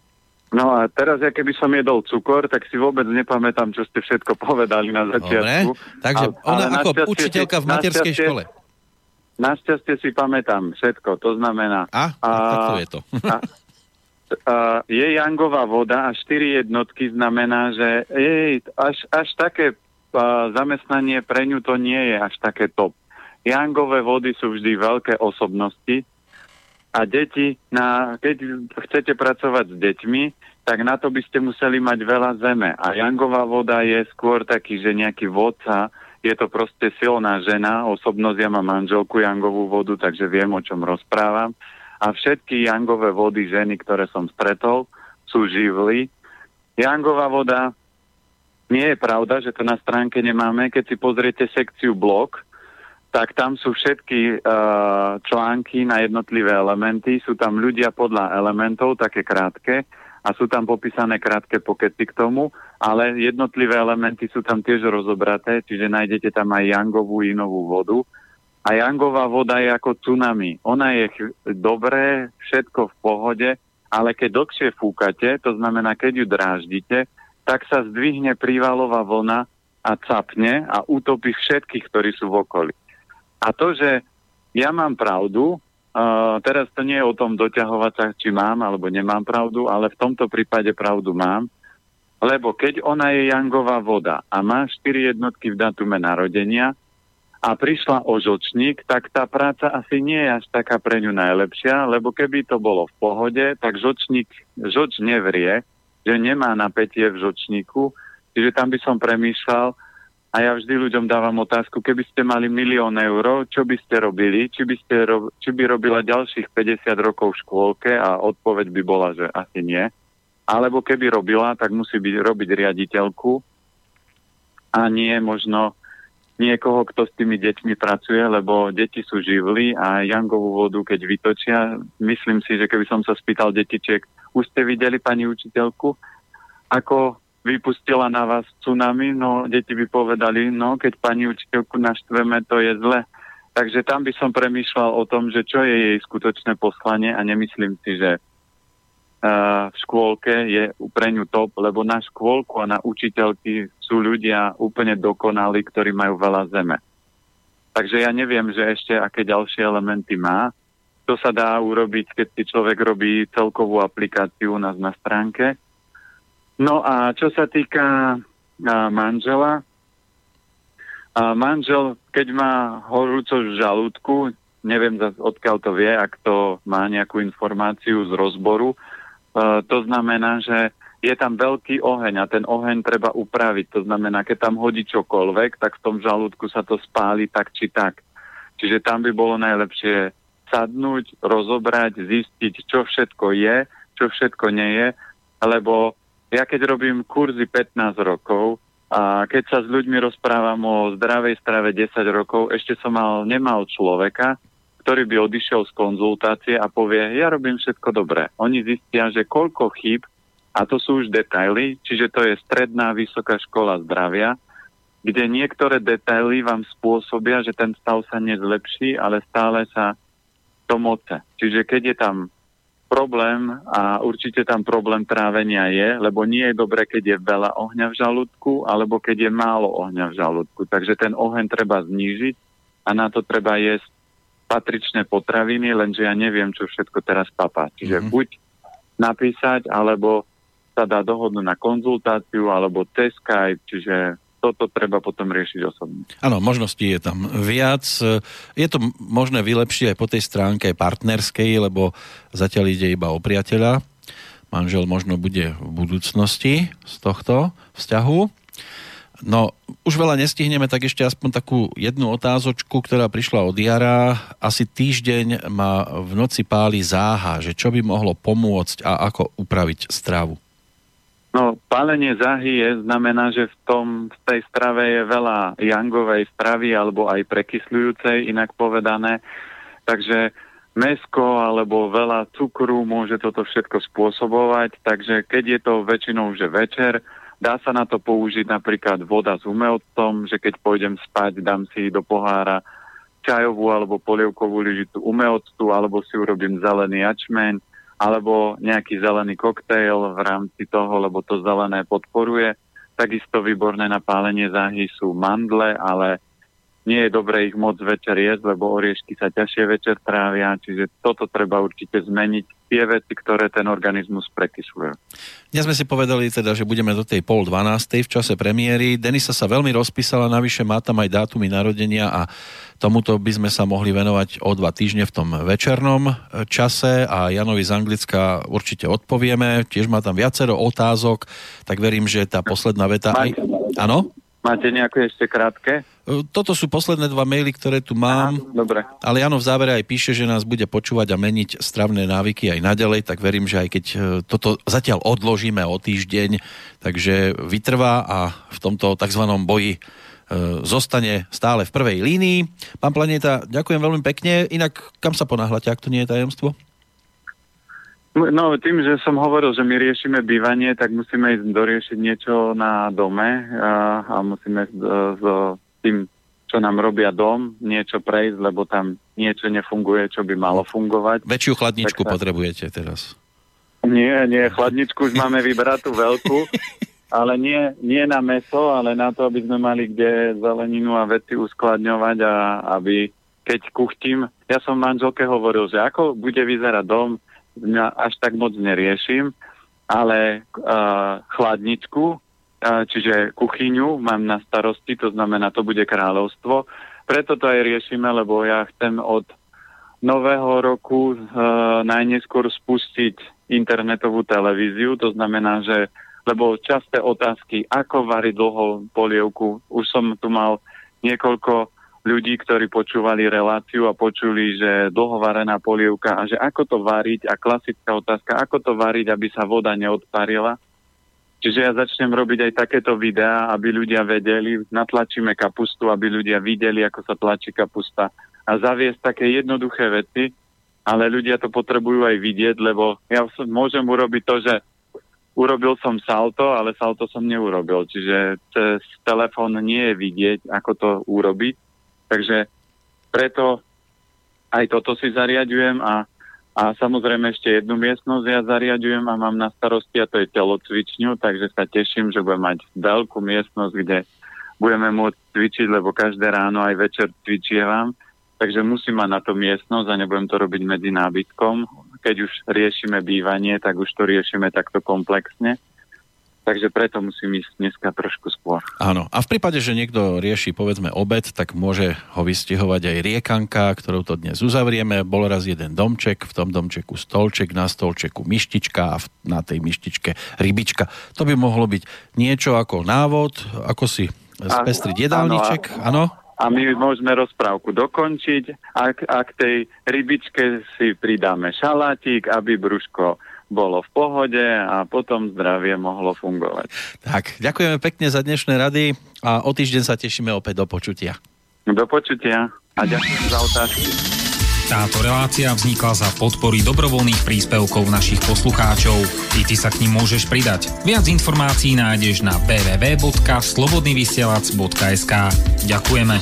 No a teraz, ja keby som jedol cukor, tak si vôbec nepamätám, čo ste všetko povedali na začiatku. Dobre, takže a, ona ako učiteľka v materskej škole. Našťastie si pamätám všetko, to znamená... A, a tak to je to. a, uh, je Jangová voda a 4 jednotky znamená, že jej, až, až také uh, zamestnanie pre ňu to nie je až také top. Jangové vody sú vždy veľké osobnosti a deti, na, keď chcete pracovať s deťmi, tak na to by ste museli mať veľa zeme. A Jangová voda je skôr taký, že nejaký vodca, je to proste silná žena, osobnosť, ja mám manželku Jangovú vodu, takže viem, o čom rozprávam a všetky jangové vody ženy, ktoré som stretol, sú živly. Jangová voda, nie je pravda, že to na stránke nemáme. Keď si pozriete sekciu blok, tak tam sú všetky uh, články na jednotlivé elementy. Sú tam ľudia podľa elementov, také krátke, a sú tam popísané krátke pokety k tomu, ale jednotlivé elementy sú tam tiež rozobraté, čiže nájdete tam aj jangovú inovú vodu a Jangová voda je ako tsunami. Ona je ch- dobré, všetko v pohode, ale keď dlhšie fúkate, to znamená, keď ju dráždite, tak sa zdvihne prívalová vlna a capne a utopí všetkých, ktorí sú v okolí. A to, že ja mám pravdu, uh, teraz to nie je o tom doťahovať sa, či mám alebo nemám pravdu, ale v tomto prípade pravdu mám, lebo keď ona je jangová voda a má 4 jednotky v datume narodenia, a prišla o žočník, tak tá práca asi nie je až taká pre ňu najlepšia, lebo keby to bolo v pohode, tak žočník, žoč nevrie, že nemá napätie v žočníku, čiže tam by som premýšľal a ja vždy ľuďom dávam otázku, keby ste mali milión eur, čo by ste robili, či by, ste ro- či by robila ďalších 50 rokov v škôlke a odpoveď by bola, že asi nie. Alebo keby robila, tak musí byť, robiť riaditeľku a nie možno niekoho, kto s tými deťmi pracuje, lebo deti sú živli a Jangovú vodu, keď vytočia, myslím si, že keby som sa spýtal detičiek, už ste videli pani učiteľku, ako vypustila na vás tsunami, no deti by povedali, no keď pani učiteľku naštveme, to je zle. Takže tam by som premýšľal o tom, že čo je jej skutočné poslanie a nemyslím si, že v škôlke je pre ňu top, lebo na škôlku a na učiteľky sú ľudia úplne dokonalí, ktorí majú veľa zeme. Takže ja neviem, že ešte aké ďalšie elementy má. To sa dá urobiť, keď si človek robí celkovú aplikáciu u nás na stránke. No a čo sa týka manžela, a manžel, keď má horúco v žalúdku, neviem odkiaľ to vie, ak to má nejakú informáciu z rozboru, to znamená, že je tam veľký oheň a ten oheň treba upraviť. To znamená, keď tam hodí čokoľvek, tak v tom žalúdku sa to spáli tak či tak. Čiže tam by bolo najlepšie sadnúť, rozobrať, zistiť, čo všetko je, čo všetko nie je, lebo ja keď robím kurzy 15 rokov a keď sa s ľuďmi rozprávam o zdravej strave 10 rokov, ešte som mal, nemal človeka, ktorý by odišiel z konzultácie a povie, ja robím všetko dobre. Oni zistia, že koľko chýb, a to sú už detaily, čiže to je stredná vysoká škola zdravia, kde niektoré detaily vám spôsobia, že ten stav sa nezlepší, ale stále sa tom oce. Čiže keď je tam problém a určite tam problém trávenia je, lebo nie je dobre, keď je veľa ohňa v žalúdku alebo keď je málo ohňa v žalúdku. Takže ten oheň treba znížiť a na to treba jesť patričné potraviny, lenže ja neviem, čo všetko teraz papá. Čiže mm-hmm. buď napísať, alebo sa dá dohodnúť na konzultáciu, alebo cez Skype, čiže toto treba potom riešiť osobne. Áno, možností je tam viac. Je to možné vylepšiť aj po tej stránke partnerskej, lebo zatiaľ ide iba o priateľa. Manžel možno bude v budúcnosti z tohto vzťahu. No, už veľa nestihneme, tak ešte aspoň takú jednu otázočku, ktorá prišla od jara. Asi týždeň ma v noci páli záha, že čo by mohlo pomôcť a ako upraviť stravu. No, pálenie záhy je, znamená, že v, tom, v tej strave je veľa jangovej stravy alebo aj prekysľujúcej, inak povedané. Takže mesko alebo veľa cukru môže toto všetko spôsobovať. Takže keď je to väčšinou že večer, dá sa na to použiť napríklad voda s umelcom, že keď pôjdem spať, dám si do pohára čajovú alebo polievkovú lyžicu umelctu, alebo si urobím zelený jačmeň, alebo nejaký zelený koktejl v rámci toho, lebo to zelené podporuje. Takisto výborné na pálenie záhy sú mandle, ale nie je dobré ich moc večer jesť, lebo oriešky sa ťažšie večer trávia, čiže toto treba určite zmeniť, tie veci, ktoré ten organizmus prekysľuje. Dnes sme si povedali teda, že budeme do tej pol dvanástej v čase premiéry. Denisa sa veľmi rozpísala, navyše má tam aj dátumy narodenia a tomuto by sme sa mohli venovať o dva týždne v tom večernom čase a Janovi z Anglicka určite odpovieme. Tiež má tam viacero otázok, tak verím, že tá posledná veta... Áno? Máte nejaké ešte krátke? Toto sú posledné dva maily, ktoré tu mám. Aha, dobre. Ale Jano v závere aj píše, že nás bude počúvať a meniť stravné návyky aj naďalej, tak verím, že aj keď e, toto zatiaľ odložíme o týždeň, takže vytrvá a v tomto tzv. boji e, zostane stále v prvej línii. Pán Planeta, ďakujem veľmi pekne. Inak kam sa ponáhľate, ak to nie je tajomstvo? No, tým, že som hovoril, že my riešime bývanie, tak musíme ísť doriešiť niečo na dome a, a musíme s, s tým, čo nám robia dom, niečo prejsť, lebo tam niečo nefunguje, čo by malo fungovať. Väčšiu chladničku tak, potrebujete teraz. Nie, nie, chladničku už máme vybratú veľkú, ale nie, nie na meso, ale na to, aby sme mali kde zeleninu a veci uskladňovať a aby keď kuchtím, ja som manželke hovoril, že ako bude vyzerať dom, mňa až tak moc neriešim, ale uh, chladničku, čiže kuchyňu mám na starosti, to znamená, to bude kráľovstvo. Preto to aj riešime, lebo ja chcem od nového roku uh, najneskôr spustiť internetovú televíziu, to znamená, že lebo časté otázky, ako variť dlho polievku, už som tu mal niekoľko ľudí, ktorí počúvali reláciu a počuli, že dlhovarená polievka a že ako to variť a klasická otázka, ako to variť, aby sa voda neodparila. Čiže ja začnem robiť aj takéto videá, aby ľudia vedeli, natlačíme kapustu, aby ľudia videli, ako sa tlačí kapusta. A zaviesť také jednoduché veci, ale ľudia to potrebujú aj vidieť, lebo ja môžem urobiť to, že urobil som salto, ale salto som neurobil. Čiže cez telefón nie je vidieť, ako to urobiť. Takže preto aj toto si zariadujem a, a samozrejme ešte jednu miestnosť ja zariadujem a mám na starosti a to je telocvičňu, takže sa teším, že budem mať veľkú miestnosť, kde budeme môcť cvičiť, lebo každé ráno aj večer cvičievam, takže musím mať na to miestnosť a nebudem to robiť medzi nábytkom. Keď už riešime bývanie, tak už to riešime takto komplexne. Takže preto musím ísť dneska trošku skôr. Áno. A v prípade, že niekto rieši povedzme obed, tak môže ho vystihovať aj riekanka, ktorou to dnes uzavrieme. Bol raz jeden domček, v tom domčeku stolček, na stolčeku myštička a na tej myštičke rybička. To by mohlo byť niečo ako návod, ako si spestriť jedálniček. Áno. A my môžeme rozprávku dokončiť a k, a k tej rybičke si pridáme šalátik, aby brúško bolo v pohode a potom zdravie mohlo fungovať. Tak, ďakujeme pekne za dnešné rady a o týždeň sa tešíme opäť do počutia. Do počutia a ďakujem za otázky. Táto relácia vznikla za podpory dobrovoľných príspevkov našich poslucháčov. I ty sa k ním môžeš pridať. Viac informácií nájdeš na www.slobodnyvysielac.sk Ďakujeme.